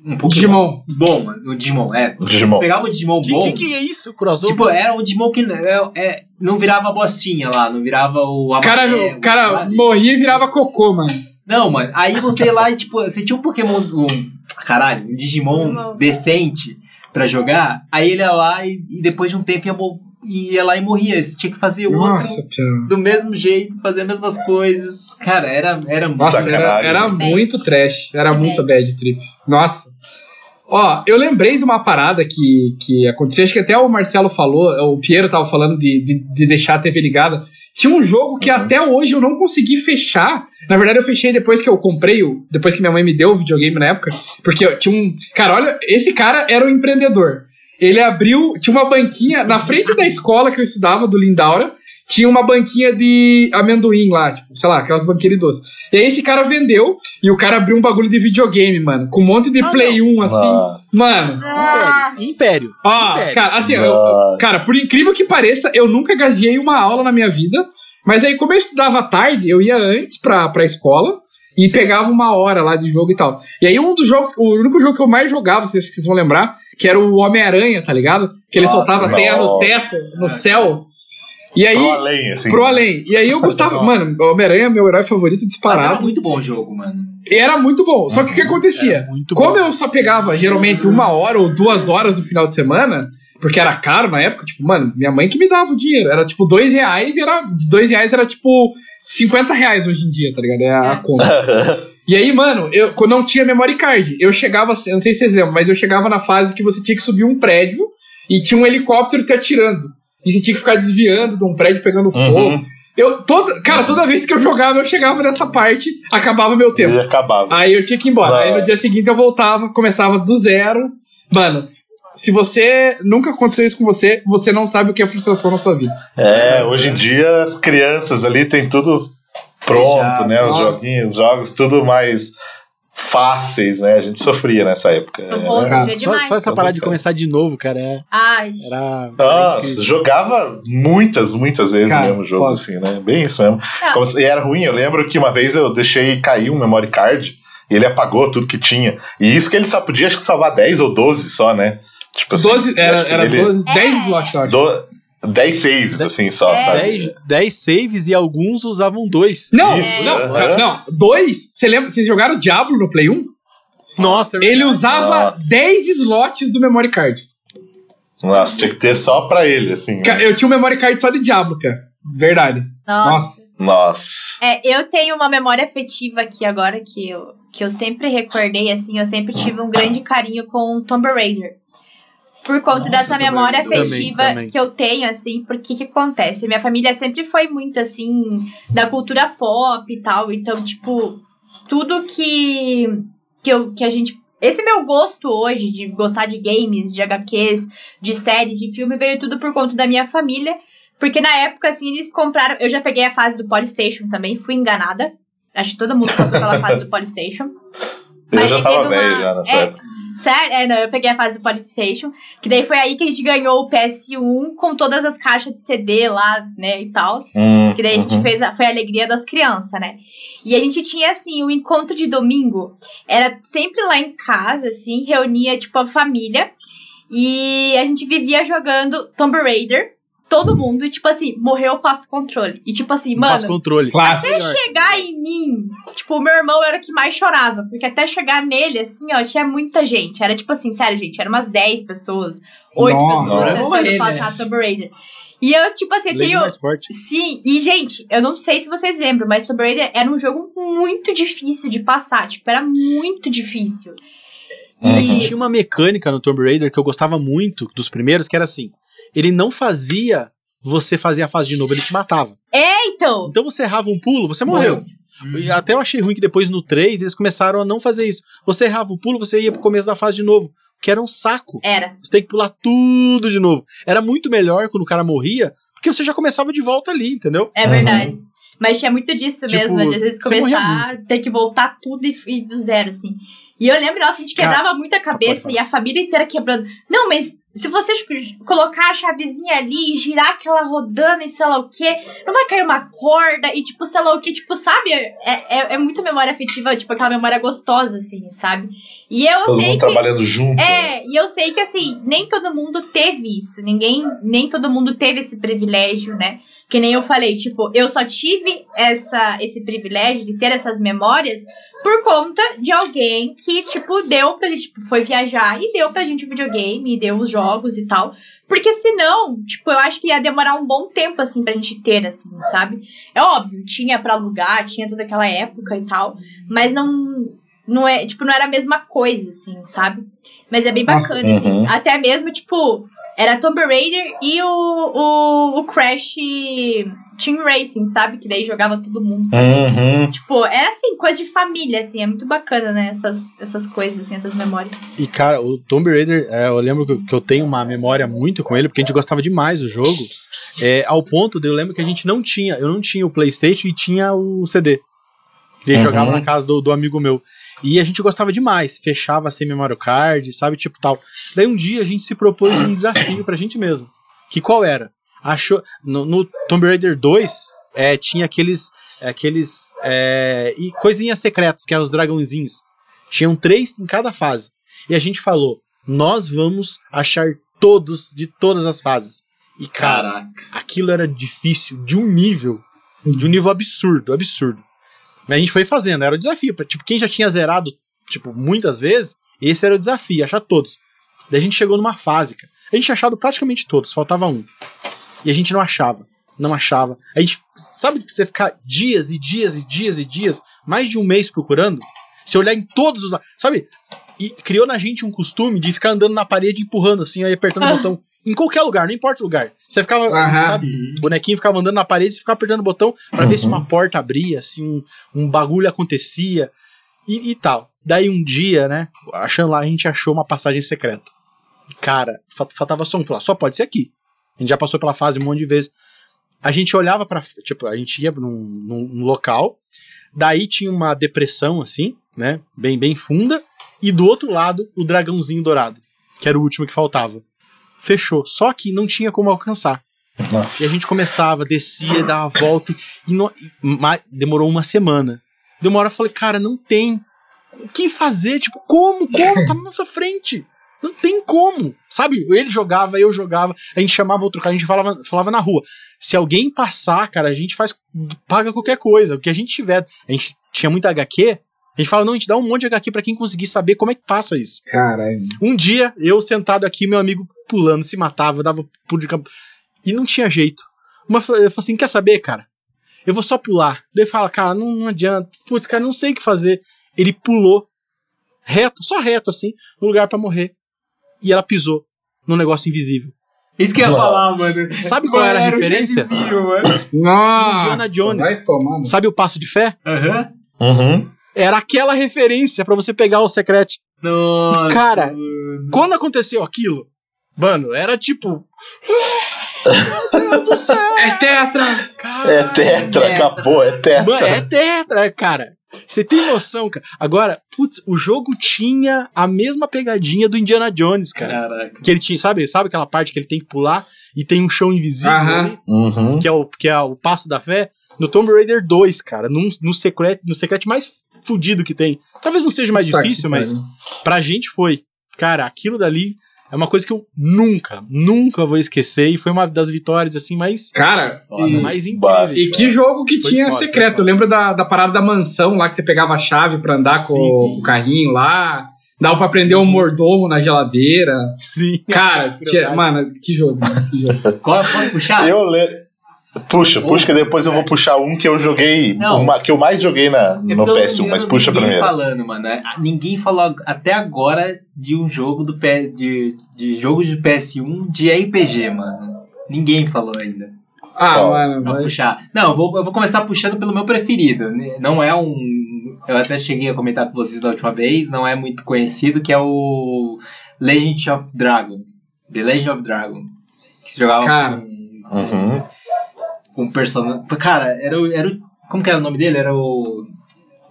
um Pokémon Digimon. bom, o Digimon, é. Digimon. Você pegava o Digimon Que, bom, que, que é isso, crossover? tipo, era um Digimon que é, é, não virava bostinha lá, não virava o O cara, amarelo, o cara sabe? morria e virava cocô, mano. Não, mano, aí você ia lá e, tipo, você tinha um Pokémon, um, caralho, um Digimon Digimon. decente pra jogar, aí ele ia lá e, e depois de um tempo ia, mo- ia lá e morria. Você tinha que fazer outro Nossa, do mesmo jeito, fazer as mesmas coisas. Cara, era, era Nossa, era, era muito trash. Era Bad. muito bad trip. Nossa. Ó, eu lembrei de uma parada que, que aconteceu, acho que até o Marcelo falou, o Piero tava falando de, de, de deixar a TV ligada. Tinha um jogo que até hoje eu não consegui fechar. Na verdade, eu fechei depois que eu comprei, o- depois que minha mãe me deu o videogame na época. Porque eu tinha um. Cara, olha, esse cara era um empreendedor. Ele abriu. Tinha uma banquinha na frente da escola que eu estudava, do Lindaura. Tinha uma banquinha de amendoim lá, tipo, sei lá, aquelas banqueiras de doce. E aí esse cara vendeu e o cara abriu um bagulho de videogame, mano. Com um monte de Ah, Play 1, assim. Ah, Mano. Ah, Império. Ó, Império. cara, assim, eu- cara, por incrível que pareça, eu nunca gazeei uma aula na minha vida. Mas aí, como eu estudava tarde, eu ia antes pra, pra escola e pegava uma hora lá de jogo e tal. E aí, um dos jogos, o único jogo que eu mais jogava, vocês, vocês vão lembrar, que era o Homem-Aranha, tá ligado? Que ele Nossa, soltava teia no nossa. teto, no céu. E aí. pro além, assim. Pro além. E aí eu gostava. Nossa. mano, o Homem-Aranha é meu herói favorito Mas disparado. era muito bom o jogo, mano. Era muito bom. Só que o que acontecia? Como bom. eu só pegava geralmente uma hora ou duas horas do final de semana, porque era caro na época, tipo, mano, minha mãe que me dava o dinheiro. Era tipo dois reais e era. de Dois reais era tipo 50 reais hoje em dia, tá ligado? É a conta. E aí, mano, eu não tinha memory card, eu chegava, eu não sei se vocês lembram, mas eu chegava na fase que você tinha que subir um prédio e tinha um helicóptero te atirando. E você tinha que ficar desviando de um prédio pegando fogo. Uhum. Eu, toda, cara, toda vez que eu jogava, eu chegava nessa parte, acabava meu tempo. E acabava. Aí eu tinha que ir embora. Não. Aí no dia seguinte eu voltava, começava do zero. Mano, se você nunca aconteceu isso com você, você não sabe o que é frustração na sua vida. É, hoje em dia as crianças ali tem tudo pronto, Já, né? Os nossa. joguinhos, os jogos, tudo mais fáceis, né? A gente sofria nessa época. Eu né? cara, sofrer Só, só essa parada de começar de novo, cara, é- Ai. era. era Nossa, jogava muitas, muitas vezes Cara, o mesmo jogo, foda. assim, né? Bem isso mesmo. Não. Como se- e era ruim, eu lembro que uma vez eu deixei cair um memory card e ele apagou tudo que tinha. E isso que ele só podia, acho que, salvar 10 ou 12 só, né? Tipo assim, 12, era, era ele- 12, É. 10 slots, eu acho. do- 10 saves, assim, só, É. sabe? 10, 10 saves e alguns usavam dois. Não, Isso, não, cara, não. Dois, você lembra? Vocês jogaram Diablo no Play 1? Nossa, é Ele verdade. usava Nossa. 10 slots do memory card. Nossa, tinha que ter só pra ele, assim. Né? Eu tinha um memory card só de Diablo, cara. Verdade. Nossa. Nossa. Nossa. É, eu tenho uma memória afetiva aqui agora que eu, que eu sempre recordei, assim, eu sempre tive um grande carinho com Tomb Raider. Por conta Nossa, dessa memória. Também, afetiva também. que eu tenho, assim, porque que acontece? Minha família sempre foi muito, assim, da cultura pop e tal, então, tipo, tudo que, que, eu, que a gente. Esse meu gosto hoje de gostar de games, de HQs, de série, de filme, veio tudo por conta da minha família. Porque na época, assim, eles compraram. Eu já peguei a fase do Polystation também, fui enganada. Acho que todo mundo passou pela fase do Polystation. Eu Mas já aí tava uma- velho já nessa é, época. Sério? É, não, eu peguei a fase do Polystation. Que daí foi aí que a gente ganhou o PS1 com todas as caixas de CD lá, né, e tal. Hum, Que daí a gente uhum. fez a, foi a alegria das crianças, né? E a gente tinha, assim, o encontro de domingo. Era sempre lá em casa, assim, reunia, tipo, a família. E a gente vivia jogando Tomb Raider. Todo mundo e, tipo assim, morreu, eu passo controle. E, tipo assim, mano. Passo controle. Clássico. Até chegar em mim, tipo, o meu irmão era o que mais chorava. Porque até chegar nele, assim, ó, tinha muita gente. Era tipo assim, sério, gente, era umas 10 pessoas, 8 Nossa. pessoas tentando passar Tomb Raider. E eu, tipo assim, do tenho. mais forte. Sim, e gente, eu não sei se vocês lembram, mas Tomb Raider era um jogo muito difícil de passar. Tipo, era muito difícil. E E. tinha uma mecânica no Tomb Raider que eu gostava muito dos primeiros, que era assim: ele não fazia você fazer a fase de novo, ele te matava. Então, Então você errava um pulo, você morreu. E até eu achei ruim que depois no 3 eles começaram a não fazer isso. Você errava o pulo, você ia pro começo da fase de novo. Que era um saco. era. Você tem que pular tudo de novo. Era muito melhor quando o cara morria, porque você já começava de volta ali, entendeu? É Uhum. verdade. Mas tinha muito disso Tipo, mesmo, de às vezes começar, ter que voltar tudo e, e do zero, assim. E eu lembro, nossa, a gente Cara, quebrava muito a cabeça e a família inteira quebrando. Não, mas se você colocar a chavezinha ali e girar aquela rodando e sei lá o quê, não vai cair uma corda e tipo, sei lá o quê, tipo, sabe? É, é, é muita memória afetiva, tipo, aquela memória gostosa, assim, sabe? E eu Todo sei mundo que. trabalhando junto. É, e eu sei que assim, nem todo mundo teve isso. Ninguém, nem todo mundo teve esse privilégio, né? Que nem eu falei, tipo, eu só tive essa, esse privilégio de ter essas memórias por conta de alguém que, tipo, deu pra gente, tipo, foi viajar e deu pra gente o videogame, e deu os jogos e tal. Porque senão, tipo, eu acho que ia demorar um bom tempo, assim, pra gente ter, assim, sabe? É óbvio, tinha pra alugar, tinha toda aquela época e tal, mas não, não é, tipo, não era a mesma coisa, assim, sabe? Mas é bem Nossa, bacana, assim. uhum. Até mesmo, tipo, era Tomb Raider e o, o, o Crash Team Racing, sabe? Que daí jogava todo mundo. Uhum. Tipo, era assim, coisa de família, assim. É muito bacana, né? Essas, essas coisas, assim, essas memórias. E cara, o Tomb Raider, é, eu lembro que, eu tenho uma memória muito com ele, porque a gente gostava demais do jogo. É, ao ponto de eu lembro que a gente não tinha, eu não tinha o PlayStation e tinha o CD. Que ele Uhum. jogava na casa do, do amigo meu. E a gente gostava demais, fechava sem memory card, sabe, tipo tal. Daí um dia a gente se propôs um desafio pra gente mesmo. Que qual era? Achou no, no Tomb Raider 2 é, tinha aqueles aqueles é, e coisinhas secretas, que eram os dragãozinhos. Tinham três em cada fase. E a gente falou: "Nós vamos achar todos de todas as fases". E cara, Caraca. aquilo era difícil de um nível, de um nível absurdo, absurdo. Mas a gente foi fazendo, era o desafio. Tipo, quem já tinha zerado, tipo, muitas vezes, esse era o desafio, achar todos. Daí a gente chegou numa fase, cara. A gente tinha achado praticamente todos, faltava um. E a gente não achava, não achava. A gente, sabe que você ficar dias e dias e dias e dias, mais de um mês procurando? Você olhar em todos os. Sabe? E criou na gente um costume de ficar andando na parede, empurrando assim, aí apertando o botão. Em qualquer lugar, não importa o lugar. Você ficava, Aham. sabe? O bonequinho ficava andando na parede, você ficava apertando o botão pra ver se uma porta abria, assim, um, um bagulho acontecia e, e tal. Daí um dia, né, achando lá, a gente achou uma passagem secreta. Cara, fa- faltava só um, falou, só pode ser aqui. A gente já passou pela fase um monte de vezes. A gente olhava pra. Tipo, a gente ia num, num- num local, daí tinha uma depressão, assim, né, bem, bem funda, e do outro lado, o dragãozinho dourado, que era o último que faltava. Fechou. Só que não tinha como alcançar. E a Nossa. gente começava, descia, dava a volta e, não- e ma- demorou uma semana. Deu uma hora eu falei, cara, não tem o que fazer, tipo, como, como, tá na nossa frente. Não tem como, sabe? Ele jogava, eu jogava, a gente chamava outro cara, a gente falava, falava na rua. Se alguém passar, cara, a gente faz, paga qualquer coisa, o que a gente tiver. A gente tinha muita HQ, a gente fala, não, a gente dá um monte de HQ pra quem conseguir saber como é que passa isso. Caralho. Um dia, eu sentado aqui, meu amigo pulando, se matava, dava pulo de campo. E não tinha jeito. Uma falou eu falei assim: quer saber, cara? Eu vou só pular. Daí fala, cara, não, não adianta. Putz, cara, não sei o que fazer. Ele pulou reto, só reto assim, no lugar pra morrer. E ela pisou num negócio invisível. Isso que eu ia falar, mano. Sabe qual era a o referência? mano. Nossa. Indiana Jones. Vai tomar. no- Sabe o passo de fé? Aham. Uhum. Era aquela referência pra você pegar o secreto. Nossa. Cara, mano. Quando aconteceu aquilo, mano, era tipo. Meu Deus do céu! É tetra! Cara, É tetra, É. acabou, é tetra. Mano, é tetra, cara. Você tem noção, cara? Agora, putz, o jogo tinha a mesma pegadinha do Indiana Jones, cara. Caraca. Que ele tinha, sabe? Sabe aquela parte que ele tem que pular e tem um chão invisível Aham. ali, Uhum. que é o que é o passo da fé? No Tomb Raider 2, cara, num, no secret, no secret mais fudido que tem. Talvez não seja mais Puta difícil, mas pra gente foi. Cara, aquilo dali é uma coisa que eu nunca, nunca vou esquecer. E foi uma das vitórias, assim, mais, Cara, e, mais incríveis. e que jogo que Foi tinha foda, secreto. foi Eu lembro da, da parada da mansão lá, que você pegava a chave pra andar com Sim, sim. o carrinho lá. Dava pra prender um mordomo na geladeira. Sim. Cara, tinha- mano, que jogo, mano, que jogo. Qual- Posso puxar? Eu le... Puxa, puxa, que depois eu vou puxar um que eu joguei, Não. uma, que eu mais joguei na, É no porque eu- PS1, eu mas não vi puxa ninguém primeiro. falando, mano. É, Ninguém falou até agora de um jogo do P, de, de jogos de PS1 de RPG, mano. Ninguém falou ainda. Ah, Qual? mano, Pra mas... puxar. Não, eu vou, eu vou começar puxando pelo meu preferido. né? Não é um. Eu até cheguei a comentar com vocês da última vez, não é muito conhecido, que é o Legend of Dragon. The Legend of Dragon. Que se jogava Cara. com, Uhum. Com um personagem. Cara, era o, era o. Como que era o nome dele? Era o.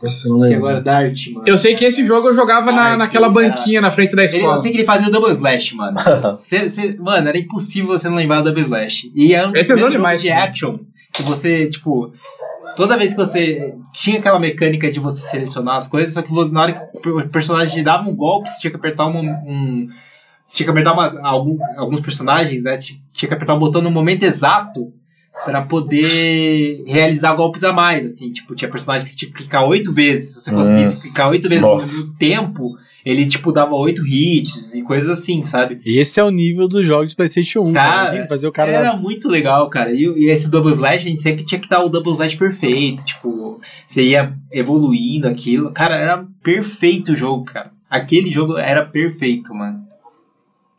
Nossa, eu não Sei lembro. agora, Dart, mano. Eu sei que esse jogo eu jogava na, naquela que banquinha na frente da Ele, escola. eu sei que ele fazia o Double Slash, mano. Cê- cê- mano, era impossível você não lembrar do Double Slash. E é um dos É demais, jogos de né? action que você, tipo... Toda vez que você... Tinha aquela mecânica de você selecionar as coisas, só que você, na hora que o personagem dava um golpe, você tinha que apertar uma, um... Você tinha que apertar umas, algum, alguns personagens, né? Tinha que apertar o botão no momento exato pra poder realizar golpes a mais, assim. Tipo, tinha personagem que você tinha que clicar oito vezes. Se você Hum. conseguisse clicar oito vezes no, Nossa. no tempo, ele, tipo, dava oito hits e coisas assim, sabe? Esse é o nível dos jogos de PlayStation 1. Cara, Cara, Imagina fazer o cara Era dar- muito legal, cara. E, e esse Double Slash, a gente sempre tinha que dar o Double Slash perfeito. Tipo, você ia evoluindo aquilo. Cara, era perfeito o jogo, cara. Aquele jogo era perfeito, mano.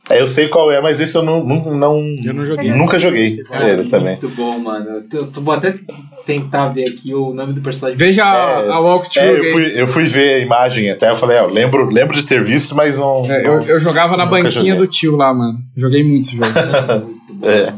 É, eu sei qual é, mas esse eu não, não, não- Eu não joguei. nunca joguei Cara, ele também. muito bom, mano. Eu, vou até tentar ver aqui o nome do personagem. Veja a, É, a walkthrough. É, eu fui, eu fui ver a imagem até, eu falei, ó, lembro, lembro de ter visto, mas não. É, eu, eu jogava na banquinha joguei. do tio lá, mano. Joguei muito esse jogo. Muito bom. É.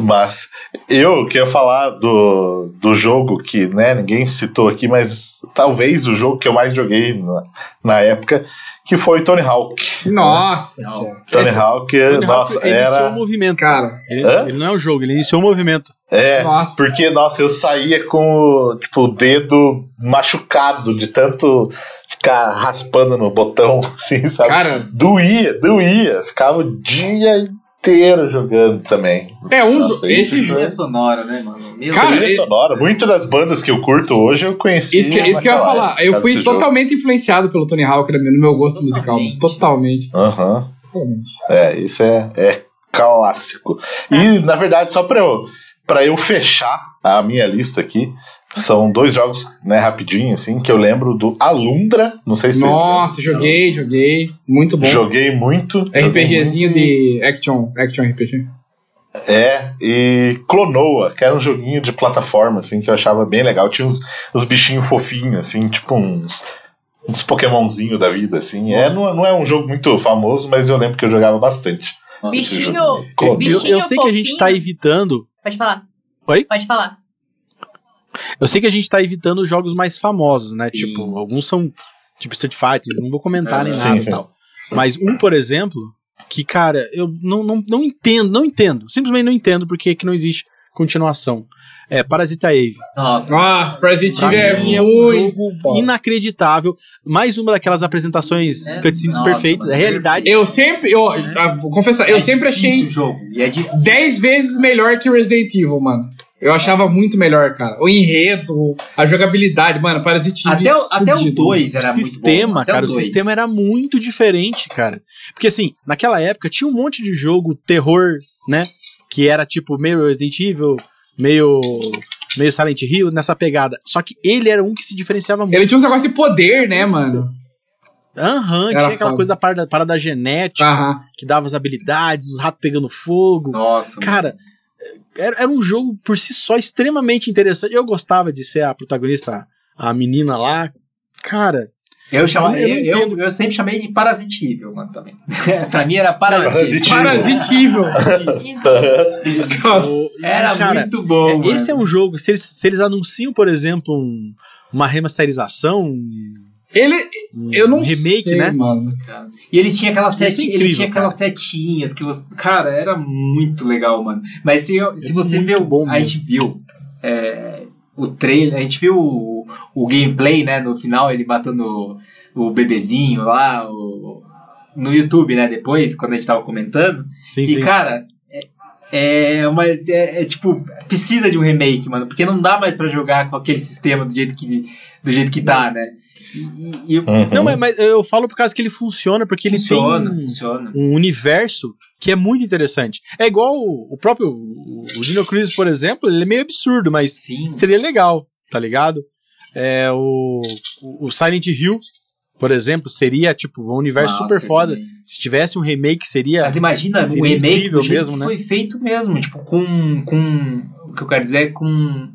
Mas eu queria falar do, do jogo que né, ninguém citou aqui, mas talvez o jogo que eu mais joguei na, na época, que foi Tony Hawk. Nossa. Tony Esse- Hawk, Tony nossa, Hawk iniciou o era. movimento. Cara, Ele, ele não é um jogo, ele iniciou o movimento. É, Nossa. porque, nossa, eu saía com o, tipo, o dedo machucado de tanto ficar raspando no botão, assim, sabe? cara, Doía, doía. Ficava o dia inteiro jogando também. é um Nossa, jogo. Esse Trilha jogo. sonora, né, mano? Meu Cara, Trilha sonora. Muitas das bandas que eu curto hoje eu conheci. Isso que, isso que eu ia falar. Eu fui totalmente influenciado pelo Tony Hawk no meu- gosto musical. mano. Totalmente. jogo. Aham. Totalmente. É, isso é, é clássico. E, na verdade, só pra eu, pra eu fechar a minha lista aqui, são dois jogos, né, rapidinho, assim, que eu lembro do Alundra. Não sei se vocês Nossa, lembram. joguei, joguei. Muito bom. Joguei muito. joguei RPGzinho muito. de action, action RPG. É, e Clonoa, que era um joguinho de plataforma, assim, que eu achava bem legal. Tinha uns, uns bichinhos fofinhos, assim, tipo uns, uns Pokémonzinho da vida, assim. É, não, não é um jogo muito famoso, mas eu lembro que eu jogava bastante. Bichinho-. Clonoa. Eu, Bichinho eu sei que a gente fofinho. tá evitando. Pode falar. Oi? Pode falar. Eu sei que a gente tá evitando os jogos mais famosos, né? Sim. Tipo, alguns são tipo Street Fighter, não vou comentar É, nem sim, nada e tal. Mas um, por exemplo, que, cara, eu não, não, não entendo, não entendo. Simplesmente não entendo porque que não existe continuação. É Parasita Eve. Nossa. Nossa, Parasite Pra Eve é mim é um muito jogo foda. inacreditável. Mais uma daquelas apresentações É, cutscenes nossa, perfeitas. É realidade. Eu sempre, eu, ah, vou confessar, eu É sempre difícil achei o jogo. E é difícil. 10 vezes melhor que Resident Evil, mano. Eu achava muito melhor, cara. O enredo, a jogabilidade, mano, Parasite Eve. Até, o- até o fudido. 2 O era muito sistema, bom. Até cara, o, dois. sistema era muito diferente, cara. Porque assim, naquela época tinha um monte de jogo terror, né? Que era tipo meio Resident Evil, meio meio Silent Hill nessa pegada. Só que ele era um que se diferenciava muito. Ele tinha uns negócios de poder, né, mano? Aham, Era tinha aquela foda. coisa da parada, parada genética Aham. que dava as habilidades, os ratos pegando fogo. Nossa. Cara, era, era um jogo por si só extremamente interessante. Eu gostava de ser a protagonista, a menina lá. Cara, Eu, chama, Eu eu, eu, sempre chamei de Parasite Evil, mano, também. pra mim era Parasite. Parasite Evil. Parasite Evil. Nossa. o- Era cara, muito bom, É, esse é um jogo, se eles, se eles anunciam, por exemplo, um- uma remasterização, um, Ele. Eu não um remake, sei, né? mano. Cara. E eles tinham aquelas Isso é sete, incrível, ele tinha aquelas setinhas que você, cara, era muito legal, mano. Mas se, eu- se É você viu, bom a gente viu é, o trailer, a gente viu o, o gameplay, né, no final ele matando o, o bebezinho lá, o no YouTube, né, depois, quando a gente tava comentando. Sim, E, sim. cara, é, é uma. É, é, tipo, precisa de um remake, mano, porque não dá mais pra jogar com aquele sistema do jeito que, do jeito que tá, né? E, e Uhum. Não, mas, mas eu falo por causa que ele funciona, porque ele funciona, tem um- funciona. um universo que é muito interessante. É igual o, o próprio o, o Dino Crisis, por exemplo, ele é meio absurdo, mas Sim. seria legal, tá ligado? É o, o, o Silent Hill, por exemplo, seria tipo um universo Nossa, super foda. Se tivesse um remake, seria Mas imagina o Seria remake incrível do jeito mesmo, que né? foi feito mesmo, tipo, com, com. O que eu quero dizer é com.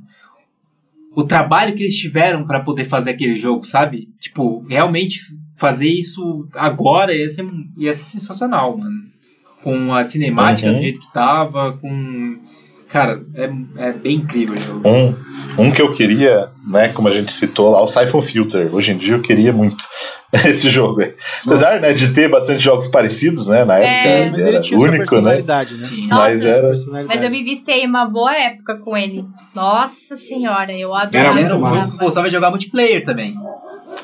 O trabalho que eles tiveram pra poder fazer aquele jogo, sabe? Tipo, realmente fazer isso agora ia ser, ia ser sensacional, mano. Com a cinemática Uhum. do jeito que tava, com. Cara, é, é bem incrível o jogo. Um, um que eu queria, né, como a gente citou lá, o Siphon Filter. Hoje em dia eu queria muito esse jogo. Apesar né, de ter bastante jogos parecidos, né? Na época É, ele mas ele era tinha sua único, né? personalidade, né? Sim. Mas Nossa, era. Mas eu me viciei uma boa época com ele. Nossa senhora, eu adorava. muito Era um que gostava de jogar multiplayer também.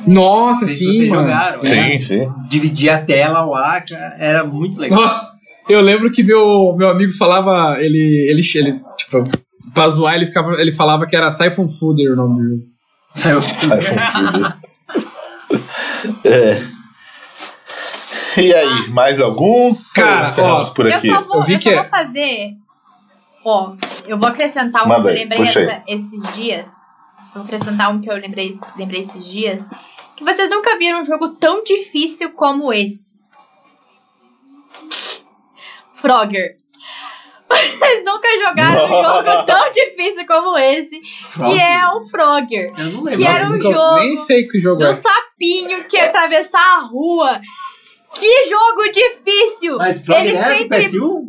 Nossa, sim, vocês mano. jogaram, Sim. Sim, sim. Dividir a tela lá, cara, era muito legal. Nossa, eu lembro que meu, meu amigo falava, ele, ele, ele, tipo, pra zoar, ele, ficava, ele falava que era Siphon Fooder o nome do jogo. Siphon Filter. é. E aí, mais algum? Cara, ó, por Eu aqui. só vou, Eu vi eu que só é- vou fazer. Ó, eu vou acrescentar um Manda que eu lembrei essa- esses dias. Vou acrescentar um que eu lembrei, lembrei esses dias. Que vocês nunca viram um jogo tão difícil como esse. Frogger. Vocês nunca jogaram um jogo tão difícil como esse, que é o Frogger. Eu não lembro. Que era um nunca- jogo Nem sei que jogo Do é. sapinho que ia atravessar a rua. Que jogo difícil! Mas Frogger Ele é sempre PS1?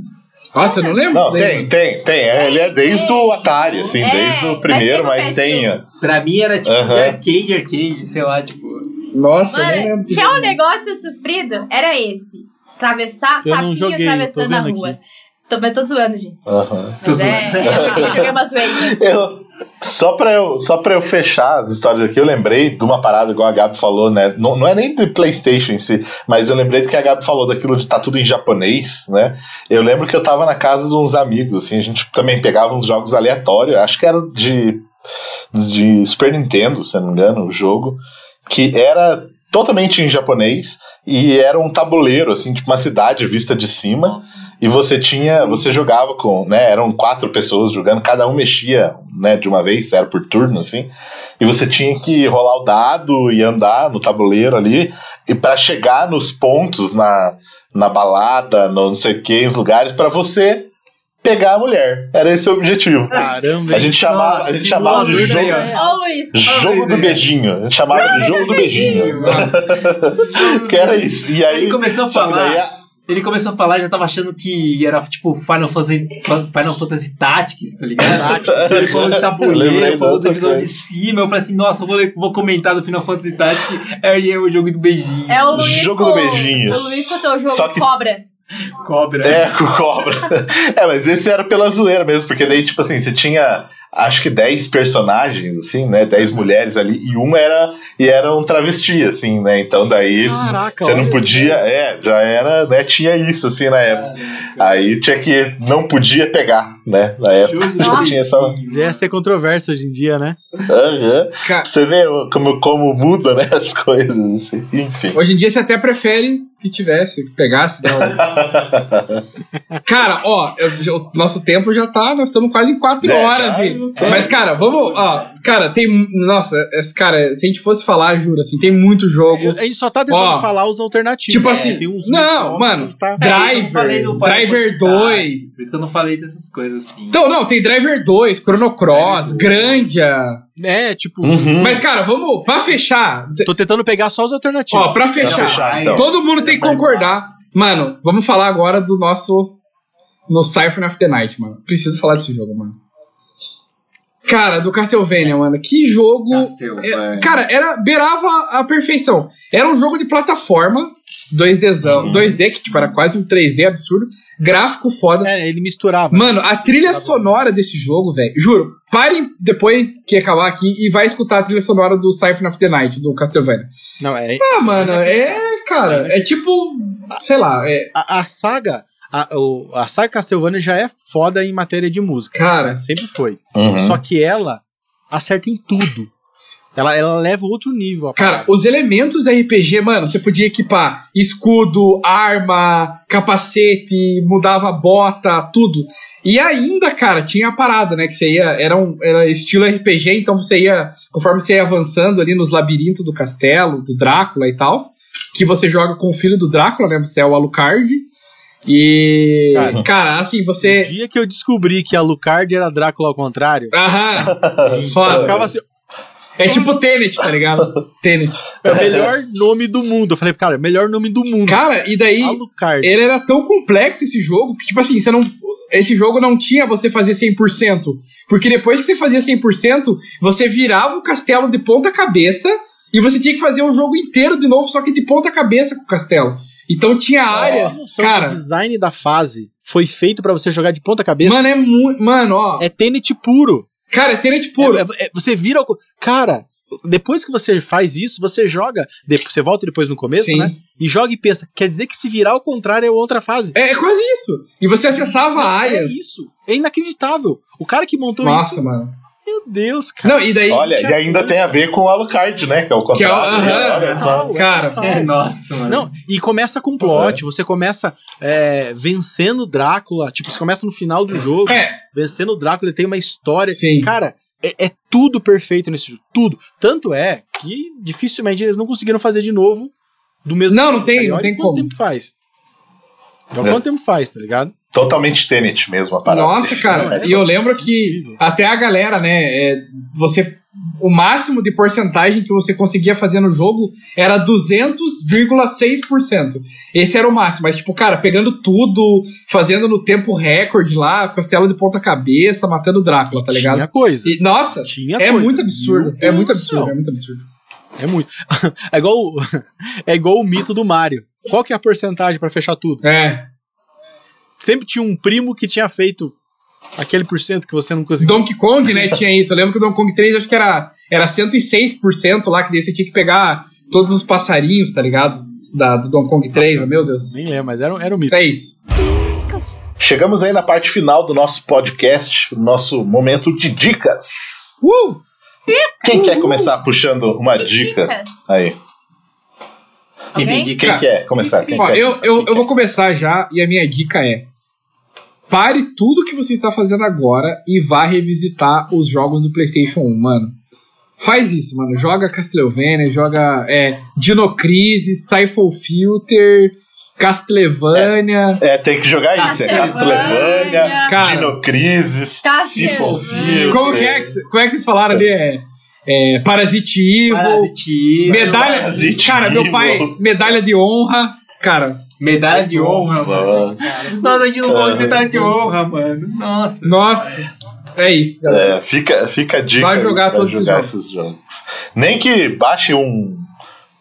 Nossa, eu não lembro Não, disso tem, mano. tem, tem. É, ele é desde o Atari, assim, É, desde o mas primeiro, no mas tem. PS1. Pra mim era tipo Aham. de arcade, arcade, sei lá, tipo. Nossa, eu não lembro Mano, desse que é jogo. um negócio sofrido? Era esse. Atravessar, Eu não sapinho joguei, atravessando a rua. aqui. Tô, mas tô zoando, gente. Aham. Tô é, zoando. eu joguei, joguei uma zoeirinha. Eu, só, pra eu, só pra eu fechar as histórias aqui, eu lembrei de uma parada, igual a Gabi falou, né? Não, não é nem de PlayStation em si, mas eu lembrei do que a Gabi falou daquilo de tá tudo em japonês, né? Eu lembro que eu tava na casa de uns amigos, assim, a gente também pegava uns jogos aleatórios, acho que era de, de Super Nintendo, se eu não me engano, o jogo, que era totalmente em japonês e era um tabuleiro, assim, tipo uma cidade vista de cima. E você tinha, você jogava com, né, eram quatro pessoas jogando, cada um mexia, né, de uma vez, era por turno assim. E você tinha que rolar o dado e andar no tabuleiro ali e para chegar nos pontos na, na balada, no não sei o que, os lugares para você pegar a mulher. Era esse o objetivo. Caramba, A gente chamava, a gente chamava de jogo, jogo do beijinho. A gente chamava de jogo do beijinho. que era isso. E aí Ele começou a falar. a- Ele começou a falar e já tava achando que era tipo Final Fantasy, Final Fantasy Tactics, tá ligado? Ele falou de tabuleiro, falou da visão de cima. Eu falei assim, nossa, eu vou, vou comentar do Final Fantasy Tactics. Aí é o jogo do beijinho. É o Luiz Jogo com, do beijinho. O Luiz com seu jogo Só que- cobra. Cobra. É, com cobra. é, mas esse era pela zoeira mesmo, porque daí, tipo assim, você tinha acho que 10 personagens, assim, né? 10 mulheres ali, e um era e era um travesti, assim, né? Então daí Caraca, você não podia, é, já era, né? Tinha isso, assim, na época. Aí tinha que, não podia pegar, né? Na época. Já tinha essa. Já ia ser controverso hoje em dia, né? Aham. Ca- Você vê como, como muda, né? As coisas, assim. Enfim. Hoje em dia você até prefere que tivesse, que pegasse. Né? cara, ó, eu- o nosso tempo já tá. Nós estamos quase em quatro É, horas, já- filho. Mas, cara, vamos. Ó, cara, tem. Nossa, esse cara, se a gente fosse falar, juro, assim, tem muito jogo. A gente só tá tentando Ó, falar os alternativos. tipo né? assim, tem uns não, mano, tá- É, eu não falei Driver, do Final Driver Fantasy 2. Tactics, Por isso que eu não falei dessas coisas assim. Então, não, tem Driver 2, Chrono Cross, Grandia. É, tipo, Uhum. Mas, cara, vamos. Pra fechar. tô tentando pegar só os alternativos. Ó, pra fechar. fechar, então. Todo mundo tem que concordar. Mano, vamos falar agora do nosso. No Siphon of the Night, mano. Preciso falar desse jogo, mano. Cara, do Castlevania, mano. Que jogo. Castel, É, cara, era beirava a perfeição. Era um jogo de plataforma, 2Dzão, Uhum. 2D, que tipo, era quase um 3D absurdo. Gráfico foda. É, ele misturava. Mano, a trilha sonora desse jogo, velho. Juro, parem depois que acabar aqui e vai escutar a trilha sonora do Siphon of the Night, do Castlevania. Não, é. Ah, mano, é. Cara, é tipo. sei lá, é, A, a saga. A, o- a saga Castlevania já é foda em matéria de música. cara, né? Sempre foi. Uhum. Só que ela acerta em tudo. Ela, ela leva outro nível. a Cara, parada. os elementos da RPG, mano, você podia equipar escudo, arma, capacete, mudava bota, tudo. E ainda, cara, tinha a parada, né? Que você ia. Era, um, era estilo RPG, então você ia. Conforme você ia avançando ali nos labirintos do castelo, do Drácula e tal, que você joga com o filho do Drácula, né? Você é o Alucard. E. Cara. Cara, assim, O você. dia que eu descobri que a Lucard era Drácula ao contrário, Aham. Foda. ficava assim, É tipo Tenet, tá ligado? Tenet. é o melhor nome do mundo. Eu falei, cara, melhor nome do mundo. Cara, e daí. Alucard. ele era tão complexo esse jogo que, tipo assim, você não. Esse jogo não tinha você fazer 100%. Porque depois que você fazia 100%, você virava o castelo de ponta cabeça e você tinha que fazer o jogo inteiro de novo, só que de ponta cabeça com o castelo. Então tinha áreas. Cara, do design da fase foi feito pra você jogar de ponta cabeça. mano, é muito. Mano, ó. é Tenet puro. Cara, é Tenet puro. É- é- é- você vira. o- Cara, depois que você faz isso, você joga. Você volta depois no começo, Sim. né? E joga e pensa. Quer dizer que se virar ao contrário é outra fase. É, é quase isso. E você acessava É áreas. isso. É inacreditável. O cara que montou Nossa, isso. mano. Meu Deus, cara. Não, e daí. Olha, e ainda tem a ver com o Alucard, né? Que é o Que é o- contrário. só. Cara, É, nossa, mano. Não, e começa com plot, você começa é, vencendo Drácula, tipo, você começa no final do jogo, É. vencendo o Drácula, ele tem uma história. Sim. Cara, é, é tudo perfeito nesse jogo, tudo. Tanto é que dificilmente eles não conseguiram fazer de novo do mesmo Não, não tem- Aí não tem quanto como. tempo faz. Olha É. quanto tempo faz, tá ligado? Totalmente Tenet mesmo a parada. Nossa, cara, Não, é e eu lembro que até a galera, né, é, você o máximo de porcentagem que você conseguia fazer no jogo era 200,6%. Esse era o máximo, mas tipo, cara, pegando tudo, fazendo no tempo recorde lá, castelo de ponta cabeça, matando o Drácula, tá ligado? Tinha coisa. E, nossa, Tinha é coisa. muito absurdo, Meu é muito absurdo, céu. é muito absurdo. É muito. É igual, o- é igual o mito do Mario. Qual que é a porcentagem pra fechar tudo? É, Sempre tinha um primo que tinha feito aquele por cento que você não conseguia. Donkey Kong, né, tinha isso. Eu lembro que o Donkey Kong 3 acho que era, era 106% lá, que daí você tinha que pegar todos os passarinhos, tá ligado? Da, do Donkey Kong 3, Nossa. meu Deus. Nem lembro, mas era, era um mito. É isso. Chegamos aí na parte final do nosso podcast, o nosso momento de dicas. Uh! Quem quer começar puxando uma dica? Dicas. Aí. Entendi. Quem quer começar? Quem Ó, quer eu, começar? eu, Quem eu quer? vou começar já e a minha dica é: pare tudo que você está fazendo agora e vá revisitar os jogos do PlayStation 1, mano. Faz isso, mano. Joga Castlevania, joga é, Dino Crisis, Siphon Filter, Castlevania. É, tem que jogar isso. É Castlevania, Cara. Dino Crisis. Sifofil. Como que é que, como é que vocês falaram ali? É, é Parasite Evil, Parasite, medalha. Parasite cara, meu pai, medalha de honra. Cara, medalha de honra, mano. Nossa. A gente não falou de medalha de honra, mano. Nossa. nossa. É isso, galera. É, fica, fica a dica. Vai aí jogar todos esses jogar jogos. esses jogos. Nem que baixe um,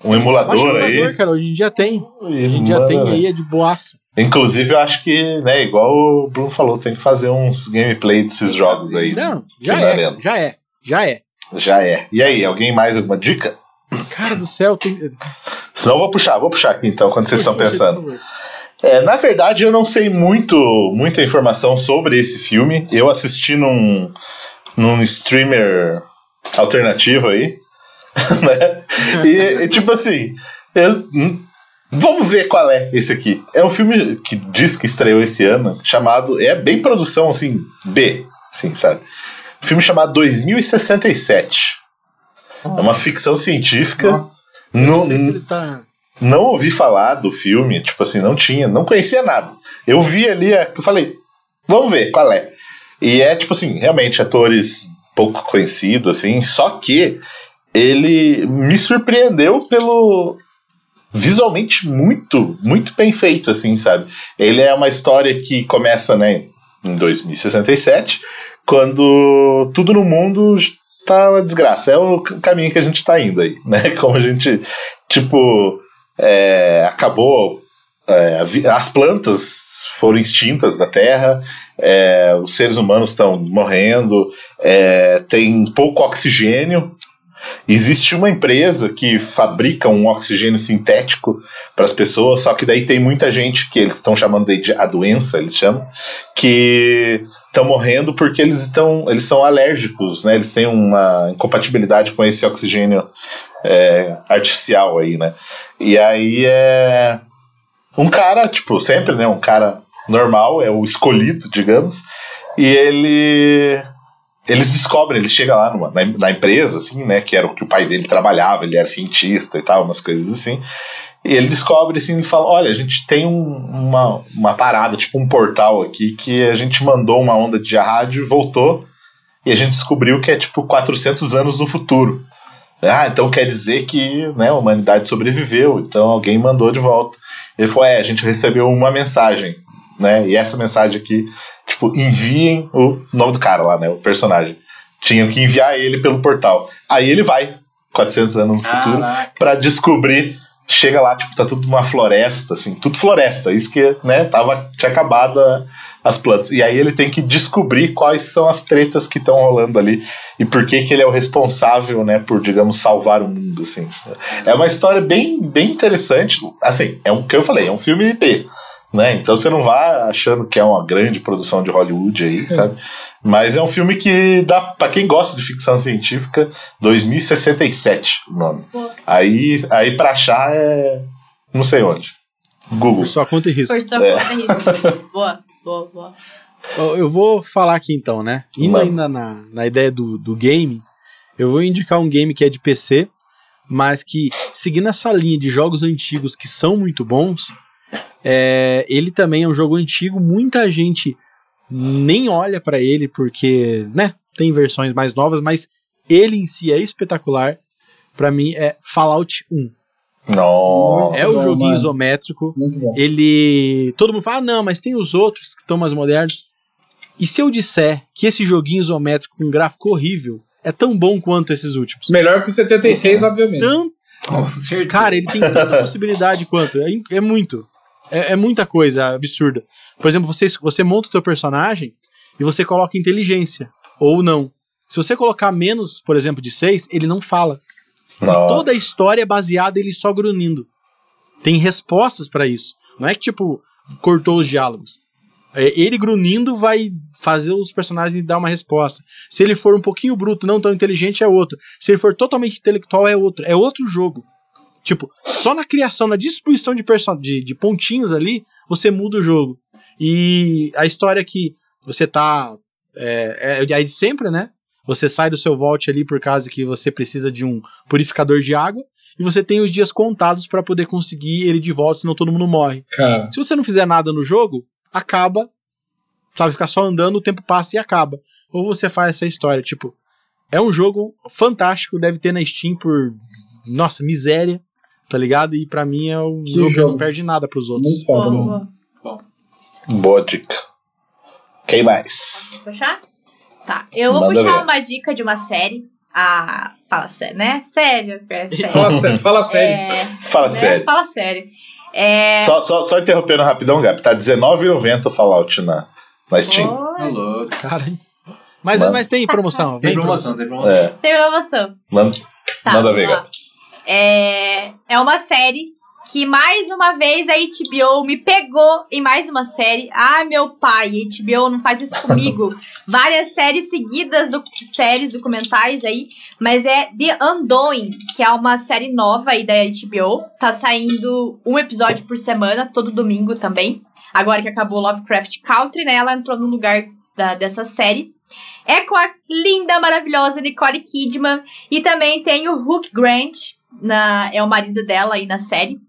um emulador Baixa o aí. emulador, cara, hoje em dia tem. Hoje em dia tem manda. aí, é de boaça. Inclusive, eu acho que, né, igual o Bruno falou, tem que fazer uns gameplay desses jogos aí. Não, já é, já é, já é. Já é. E aí, alguém mais alguma dica? Cara do céu, tem. Senão eu vou puxar, vou puxar aqui então, quando vocês estão pensando. É, na verdade, eu não sei muito, muita informação sobre esse filme. Eu assisti num, num streamer alternativo aí. né? E, e, tipo assim, eu- hum, vamos ver qual é esse aqui. É um filme que diz que estreou esse ano, chamado. É bem produção, assim, B, assim, sabe? Um filme chamado 2067. É uma ficção científica. Nossa. Não No, sei se ele tá. não ouvi falar do filme, tipo assim, não tinha, não conhecia nada. Eu vi ali, é, eu falei, vamos ver qual é. E é, tipo assim, realmente atores pouco conhecidos, assim, só que ele me surpreendeu pelo visualmente muito, muito bem feito, assim, sabe? Ele é uma história que começa, né, em 2067, quando tudo no mundo tá uma desgraça. É o caminho que a gente tá indo aí, né? Como a gente, tipo, é, acabou. é, as plantas foram extintas da Terra, é, os seres humanos estão morrendo, é, tem pouco oxigênio. Existe uma empresa que fabrica um oxigênio sintético para as pessoas, só que daí tem muita gente que eles estão chamando de a doença, eles chamam, que estão morrendo porque eles estão eles são alérgicos, né? Eles têm uma incompatibilidade com esse oxigênio é, artificial aí, né? E aí é um cara, tipo, sempre, né? Um cara normal, é o escolhido, digamos, e ele eles descobrem, ele chega lá numa, na, na, empresa, assim, né, que era o que o pai dele trabalhava, ele era cientista e tal, umas coisas assim, e ele descobre, assim, e fala, olha, a gente tem um, uma, uma parada, tipo um portal aqui, que a gente mandou uma onda de rádio e voltou, e a gente descobriu que é, tipo, 400 anos no futuro. Ah, então quer dizer que né, a humanidade sobreviveu, então alguém mandou de volta. Ele falou, é, a gente recebeu uma mensagem, né, e essa mensagem aqui Tipo, enviem o nome do cara lá, né? O personagem. Tinham que enviar ele pelo portal. Aí ele vai, 400 anos no futuro, para descobrir. Chega lá, tipo, tá tudo uma floresta, assim, tudo floresta. Isso que, né, tava, tinha acabado as plantas. E aí ele tem que descobrir quais são as tretas que estão rolando ali e por que que ele é o responsável, né, por, digamos, salvar o mundo, assim. É uma história bem, bem interessante. Assim, é um que eu falei, é um filme B né? Então você não vai achando que é uma grande produção de Hollywood aí, sabe? Mas é um filme que dá para quem gosta de ficção científica, 2067 o nome. Aí, aí para achar é não sei onde. Google. Por sua conta e risco. Por sua é. conta e risco. boa, boa, boa. Eu vou falar aqui então, né? Indo ainda na, na ideia do, do game, eu vou indicar um game que é de PC, mas que, seguindo essa linha de jogos antigos que são muito bons, é, ele também é um jogo antigo, muita gente nem olha para ele porque, né, tem versões mais novas, mas ele em si é espetacular. Para mim é Fallout 1. Nossa, é o joguinho mano. isométrico. Ele. Todo mundo fala, ah, não, mas tem os outros que estão mais modernos. E se eu disser que esse joguinho isométrico com gráfico horrível é tão bom quanto esses últimos? Melhor que o 76, é. obviamente. Tanto... Cara, ele tem tanta possibilidade quanto. É, é muito. É, é, muita coisa absurda. Por exemplo, você, você monta o teu personagem e você coloca inteligência, ou não. Se você colocar menos, por exemplo, de 6, ele não fala. toda a história é baseada ele só grunhindo. Tem respostas para isso. Não é que, tipo, cortou os diálogos. É, ele grunhindo vai fazer os personagens dar uma resposta. Se ele for um pouquinho bruto, não tão inteligente, é outro. Se ele for totalmente intelectual, é outro. É outro jogo. Tipo, só na criação, na distribuição de, de, de pontinhos ali, você muda o jogo. E a história é que você tá. É, é, é sempre, né? Você sai do seu vault ali por causa que você precisa de um purificador de água e você tem os dias contados para poder conseguir ele de volta, senão todo mundo morre. Cara. Se você não fizer nada no jogo, acaba, sabe, ficar só andando, o tempo passa e acaba. Ou você faz essa história, tipo, é um jogo fantástico, deve ter na Steam por, nossa, miséria tá ligado? E pra mim é um que jogo que não perde nada pros outros. Muito foda, mano. Boa dica. Quem mais? Puxar? Tá. Eu vou Manda puxar ver. uma dica de uma série. Ah, fala sério, né? Sério. É sério. Fala sério. Fala sério. É, fala né? sério. Fala sério. É... Só, só, só interrompendo rapidão, Gabi. Tá R$19,90 o Fallout na, na Steam. Tá louco. Cara, mas, mas tem promoção. Tem promoção, tem promoção. É. Tem promoção. Manda, tá, manda ver, Gabi. É, é uma série que mais uma vez a HBO me pegou em mais uma série. Ah, meu pai, HBO não faz isso comigo. Várias séries seguidas, do, séries documentais aí, mas é The Undoing, que é uma série nova aí da HBO. Tá saindo um episódio por semana, todo domingo também. Agora que acabou Lovecraft Country, né? Ela entrou no lugar da, dessa série. É com a linda, maravilhosa Nicole Kidman. E também tem o Hugh Grant, na, é o marido dela aí na série.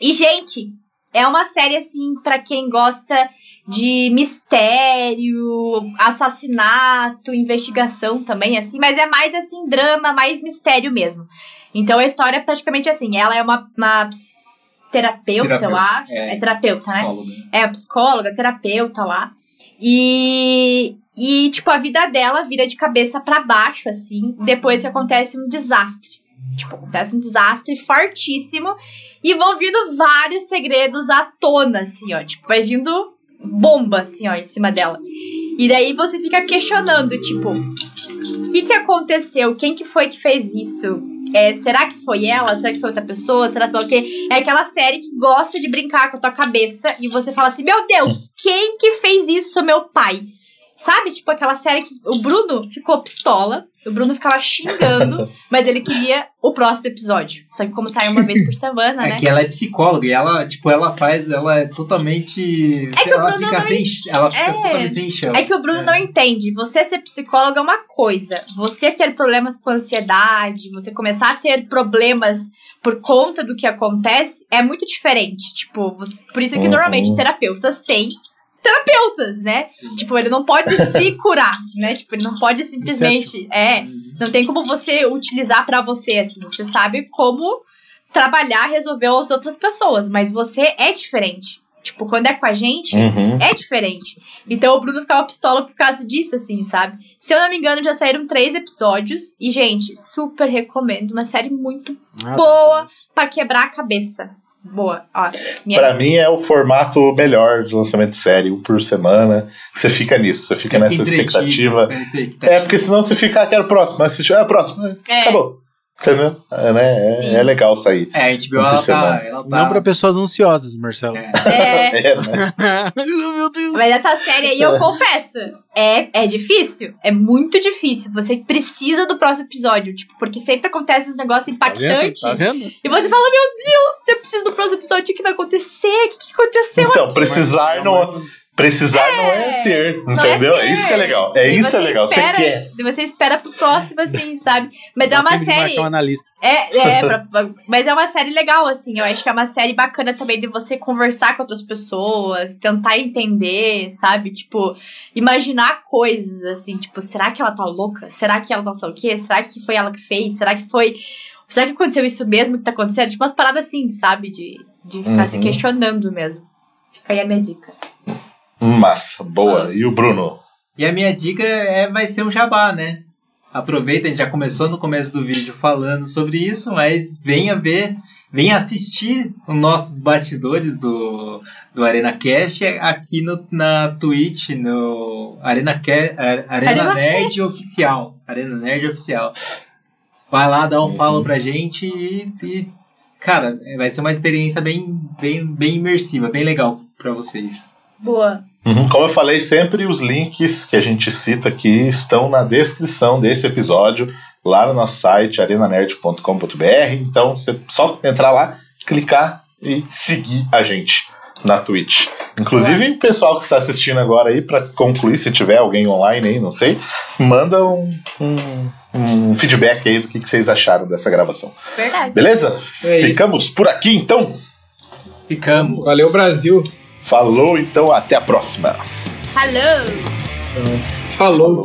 E, gente, é uma série, assim, para quem gosta de mistério, assassinato, investigação também, assim, mas é mais, assim, drama, mais mistério mesmo. Então a história é praticamente assim: ela é uma, uma terapeuta, terapeuta, eu acho. É, é terapeuta, né? psicóloga. né? É, psicóloga, terapeuta lá. E, e, tipo, a vida dela vira de cabeça para baixo, assim, depois que acontece um desastre. Tipo, acontece um desastre fortíssimo e vão vindo vários segredos à tona, assim, ó. Tipo, vai vindo bomba, assim, ó, em cima dela. E daí você fica questionando, tipo, o que que aconteceu? Quem que foi que fez isso? É, será que foi ela? Será que foi outra pessoa? Será lá o quê? É aquela série que gosta de brincar com a tua cabeça e você fala assim: Meu Deus, quem que fez isso? Meu pai. Sabe? Tipo aquela série que o Bruno ficou pistola, o Bruno ficava xingando, mas ele queria o próximo episódio. Só que como sai uma vez por semana, É né? que ela é psicóloga e ela, tipo, ela faz, ela é totalmente. É que o ela Bruno fica não sem. Ela fica É. totalmente sem chão. É que o Bruno É. não entende. Você ser psicólogo é uma coisa. Você ter problemas com ansiedade, você começar a ter problemas por conta do que acontece é muito diferente. Tipo, você- por isso que Uhum. normalmente terapeutas têm terapeutas, né? Sim. Tipo, ele não pode se curar, né? Tipo, ele não pode simplesmente. É, não tem como você utilizar pra você, assim. Você sabe como trabalhar, resolver as outras pessoas, mas você é diferente. Tipo, quando é com a gente, Uhum. é diferente. Então o Bruno ficava pistola por causa disso, assim, sabe? Se eu não me engano, já saíram três episódios. E, gente, super recomendo. Uma série muito Ah, Boa. pra quebrar a cabeça. Boa. Ó, minha Pra mim é o formato melhor de lançamento de série, um por semana. Você fica nisso, você fica nessa expectativa. fica na expectativa. É, porque senão você fica, ah, quero o próximo. Tiver, ah, próximo. É. Acabou. Entendeu? É, né? é, é legal sair. É, a HBO, ela tá, ela tá. Não pra pessoas ansiosas, Marcelo. É. É, É, né? Meu Deus. mas essa série aí, eu confesso, é, é difícil. É muito difícil. Você precisa do próximo episódio. Tipo, porque sempre acontece uns negócios Tá vendo? impactantes. Tá vendo? E você fala, meu Deus, eu preciso do próximo episódio. O que vai acontecer? O que, que aconteceu Então, precisar não, precisar não é ter, Não é entendeu? É, ter. isso que é legal. É E isso você é legal. Espera, Você quer. e Você espera pro próximo, assim, sabe? Mas é uma série. um analista. É, é pra- mas é uma série legal, assim. Eu acho que é uma série bacana também de você conversar com outras pessoas, tentar entender, sabe? Tipo, imaginar coisas, assim. Tipo, será que ela tá louca? Será que ela não sei o quê? Será que foi ela que fez? Será que foi. Será que aconteceu isso mesmo que tá acontecendo? Tipo, umas paradas assim, sabe? De, de ficar se Uhum. questionando mesmo. Fica aí a minha dica. Massa, boa. Massa. E o Bruno? E a minha dica é, vai ser um jabá, né? Aproveita, a gente já começou no começo do vídeo falando sobre isso, mas venha ver, venha assistir os nossos bastidores do, do Arena Cast aqui no, na Twitch, no Arena, Arena, Arena Nerd Cast. Oficial. Arena Nerd Oficial. Vai lá, dá um follow pra gente e, e, cara, vai ser uma experiência bem, bem, bem imersiva, bem legal pra vocês. Boa. Uhum, Como eu falei sempre, os links que a gente cita aqui estão na descrição desse episódio, lá no nosso site, arenanerd.com.br. Então, você só entrar lá, clicar e seguir a gente na Twitch. Inclusive, o pessoal que está assistindo agora aí, para concluir, se tiver alguém online aí, não sei, manda um, um, um feedback aí do que, que vocês acharam dessa gravação. Verdade. Beleza? É isso. Ficamos por aqui então. Ficamos. Valeu, Brasil. Falou, então, até a próxima. Hello! Falou. Falou.